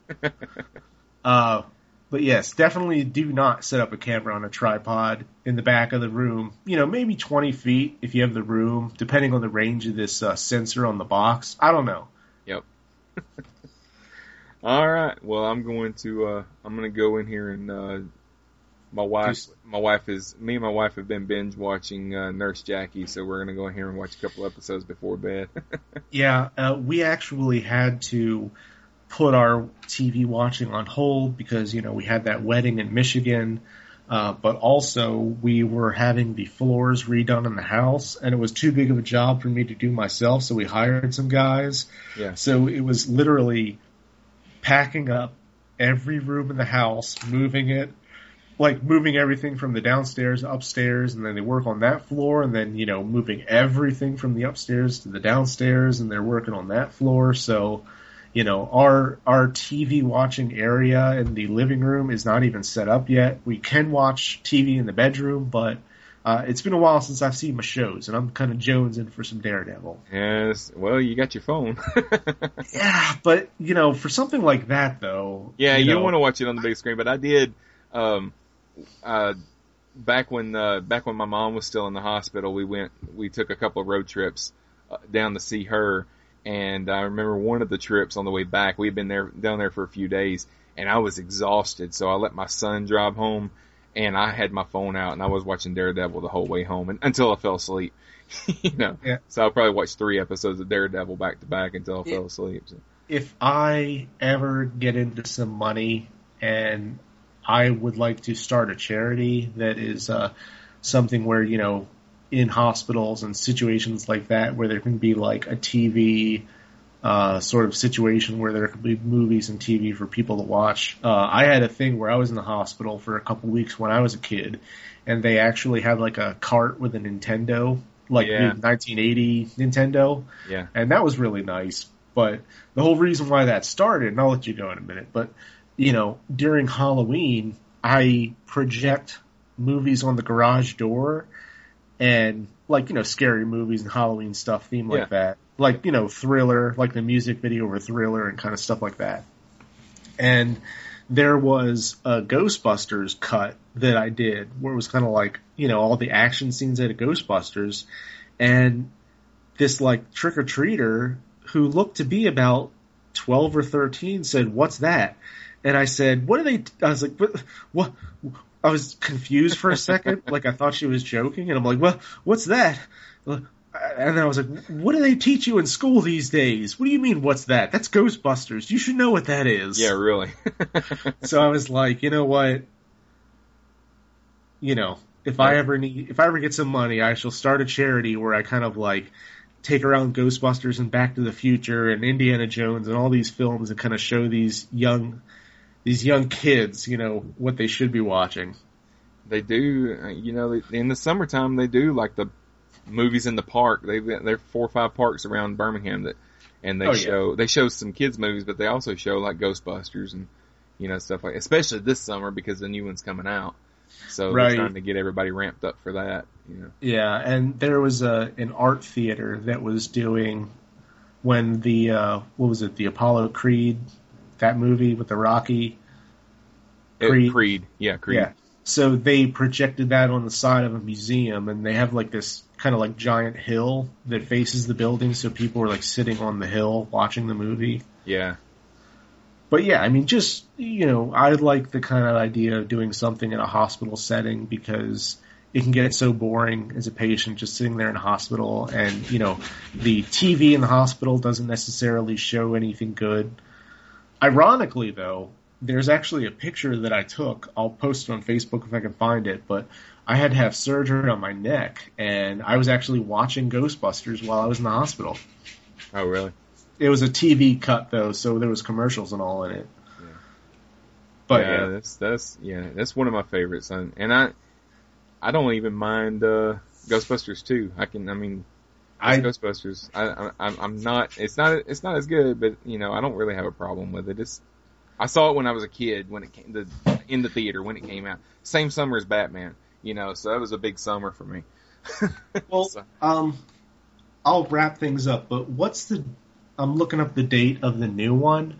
Speaker 6: uh, but yes, definitely do not set up a camera on a tripod in the back of the room. You know, maybe 20 feet if you have the room, depending on the range of this uh, sensor on the box. I don't know.
Speaker 5: Yep. All right. Well, I'm going to. uh I'm going to go in here and. uh my wife, my wife is me and my wife have been binge watching uh, Nurse Jackie, so we're gonna go in here and watch a couple episodes before bed.
Speaker 6: Yeah, uh, we actually had to put our TV watching on hold because you know we had that wedding in Michigan, uh, but also we were having the floors redone in the house, and it was too big of a job for me to do myself, so we hired some guys.
Speaker 5: yeah.
Speaker 6: So it was literally packing up every room in the house, moving it, like moving everything from the downstairs upstairs, and then they work on that floor, and then you know moving everything from the upstairs to the downstairs, and they're working on that floor. So, you know, our our TV watching area in the living room is not even set up yet. We can watch TV in the bedroom, but uh, it's been a while since I've seen my shows, and I'm kind of jonesing for some Daredevil.
Speaker 5: Yes. Well, you got your phone.
Speaker 6: Yeah, but you know, for something like that though,
Speaker 5: Yeah, you,
Speaker 6: know,
Speaker 5: don't want to watch it on the big screen, but I did. Um, uh, back when uh, back when my mom was still in the hospital, we went. We took a couple of road trips uh, down to see her, and I remember one of the trips on the way back. We had been there down there for a few days, and I was exhausted, so I let my son drive home, and I had my phone out, and I was watching Daredevil the whole way home, and, until I fell asleep. you know,
Speaker 6: Yeah.
Speaker 5: so I probably watched three episodes of Daredevil back to back until I fell asleep. So.
Speaker 6: If I ever get into some money and I would like to start a charity that is uh, something where you know in hospitals and situations like that where there can be like a TV uh, sort of situation where there could be movies and TV for people to watch. Uh, I had a thing where I was in the hospital for a couple weeks when I was a kid, and they actually had like a cart with a Nintendo, like
Speaker 5: Yeah.
Speaker 6: 1980 Nintendo,
Speaker 5: Yeah.
Speaker 6: and that was really nice. But the whole reason why that started, and I'll let you go in a minute, but you know, during Halloween, I project movies on the garage door and like, you know, scary movies and Halloween stuff theme
Speaker 5: Yeah.
Speaker 6: like that. Like, you know, thriller, like the music video or thriller and kind of stuff like that. And there was a Ghostbusters cut that I did where it was kind of like, you know, all the action scenes at a Ghostbusters and this like trick or treater who looked to be about 12 or 13 said, "What's that?" And I said, "What are they?" I was like, "What?" what? I was confused for a second, like I thought she was joking, and I'm like, "Well, what's that?" And I was like, "What do they teach you in school these days? What do you mean, what's that? That's Ghostbusters. You should know what that is."
Speaker 5: Yeah, really.
Speaker 6: So I was like, you know what? You know, if I ever need, if I ever get some money, I shall start a charity where I kind of like take around Ghostbusters and Back to the Future and Indiana Jones and all these films and kind of show these young, these young kids, you know, what they should be watching.
Speaker 5: they do, uh, you know, in the summertime they do like the movies in the park. They've there are four or five parks around Birmingham that, and they
Speaker 6: Oh, yeah.
Speaker 5: show they show some kids movies, but they also show like Ghostbusters and you know stuff like, especially this summer because the new one's coming out. So
Speaker 6: Right.
Speaker 5: they're trying to get everybody ramped up for that. You know,
Speaker 6: Yeah, and there was a an art theater that was doing when the uh, what was it, the Apollo Creed, that movie with the Rocky.
Speaker 5: It-
Speaker 6: Creed.
Speaker 5: Creed, yeah, Creed.
Speaker 6: Yeah. So they projected that on the side of a museum, and they have like this kind of like giant hill that faces the building, so people are like sitting on the hill watching the movie.
Speaker 5: yeah.
Speaker 6: But yeah, I mean, just you know, I like the kind of idea of doing something in a hospital setting because it can get so boring as a patient just sitting there in a hospital, and you know, the TV in the hospital doesn't necessarily show anything good. Ironically, though, there's actually a picture that I took. I'll post it on Facebook if I can find it, but. I had to have surgery on my neck, and I was actually watching Ghostbusters while I was in the hospital.
Speaker 5: Oh, really?
Speaker 6: It was a TV cut though, so there was commercials and all in it.
Speaker 5: Yeah.
Speaker 6: But
Speaker 5: yeah,
Speaker 6: yeah,
Speaker 5: that's that's yeah, that's one of my favorites, and and I I don't even mind uh, Ghostbusters too. I can, I mean,
Speaker 6: I
Speaker 5: Ghostbusters. I, I I'm I'm not. It's not. It's not as good, but you know, I don't really have a problem with it. It's. I saw it when I was a kid when it came the in the theater when it came out. Same summer as Batman. You know, so that was a big summer for me.
Speaker 6: well,
Speaker 5: So-
Speaker 6: um, I'll wrap things up. But what's the? I'm looking up the date of the new one.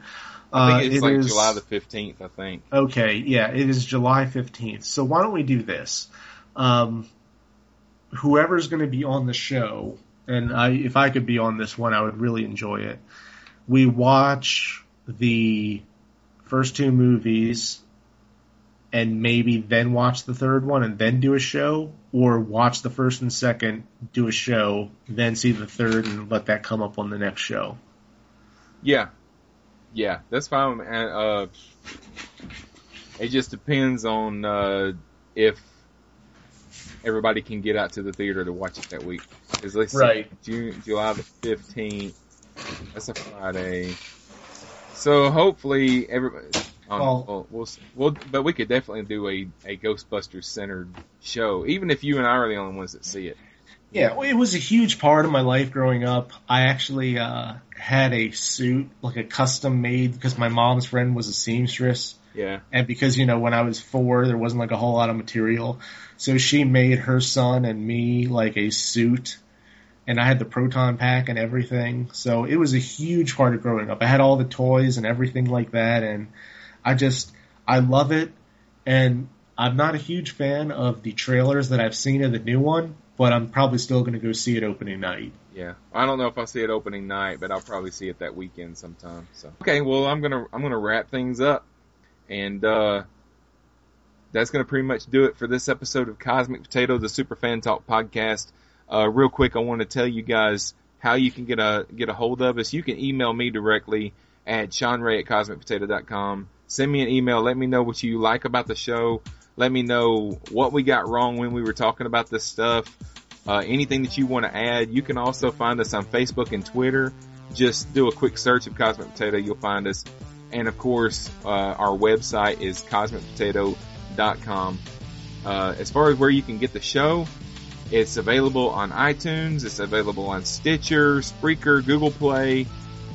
Speaker 5: I
Speaker 6: Uh,
Speaker 5: think it's
Speaker 6: it
Speaker 5: like
Speaker 6: is-
Speaker 5: July the fifteenth. I think.
Speaker 6: Okay, yeah, it is July 15th. So why don't we do this? Um, whoever's going to be on the show, and I, if I could be on this one, I would really enjoy it. We watch the first two movies and maybe then watch the third one and then do a show, or watch the first and second, do a show, then see the third and let that come up on the next show.
Speaker 5: Yeah, yeah, that's fine. And uh, it just depends on uh, if everybody can get out to the theater to watch it that week. Because let's
Speaker 6: Right.
Speaker 5: June, July the fifteenth. That's a Friday. So hopefully everybody. Um,
Speaker 6: Well-
Speaker 5: well, we'll, we'll, but we could definitely do a, a Ghostbusters centered show, even if you and I are the only ones that see it.
Speaker 6: Yeah, it was a huge part of my life growing up. I actually uh, had a suit, like a custom made, because my mom's friend was a seamstress,
Speaker 5: Yeah,
Speaker 6: and because you know when I was four, there wasn't like a whole lot of material, so she made her son and me like a suit, and I had the proton pack and everything. So it was a huge part of growing up. I had all the toys and everything like that, and I just I love it. And I'm not a huge fan of the trailers that I've seen of the new one, but I'm probably still going to go see it opening night.
Speaker 5: Yeah, I don't know if I'll see it opening night, but I'll probably see it that weekend sometime. So okay, well I'm gonna I'm gonna wrap things up, and uh, that's gonna pretty much do it for this episode of Cosmic Potato, the Super Fan Talk podcast. Uh, real quick, I want to tell you guys how you can get a get a hold of us. You can email me directly at seanray at cosmicpotato.com. Send me an email. Let me know what you like about the show. Let me know what we got wrong when we were talking about this stuff uh, anything that you want to add. You can also find us on Facebook and Twitter. Just do a quick search of Cosmic Potato. You'll find us. And of course, uh, our website is cosmicpotato.com. Uh, as far as where you can get the show, it's available on iTunes. It's available on Stitcher, Spreaker, Google Play,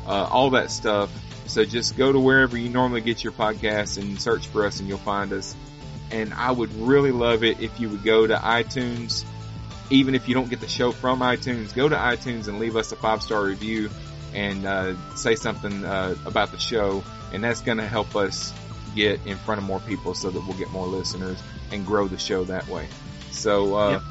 Speaker 5: uh, all that stuff. So just go to wherever you normally get your podcasts and search for us and you'll find us. And I would really love it if you would go to iTunes, even if you don't get the show from iTunes, go to iTunes and leave us a five star review and uh, say something uh, about the show. And that's going to help us get in front of more people so that we'll get more listeners and grow the show that way. So, uh, yep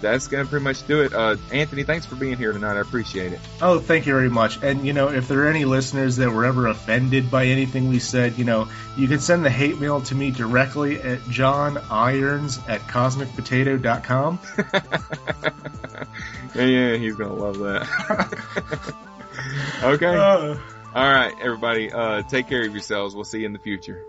Speaker 5: that's gonna pretty much do it. Uh, Anthony, thanks for being here tonight. I appreciate it.
Speaker 6: Oh, thank you very much. And you know, if there are any listeners that were ever offended by anything we said, you know, you can send the hate mail to me directly at John Irons at cosmicpotato.com.
Speaker 5: yeah, yeah, he's gonna love that. okay. Uh, All right, everybody. Uh, take care of yourselves. We'll see you in the future.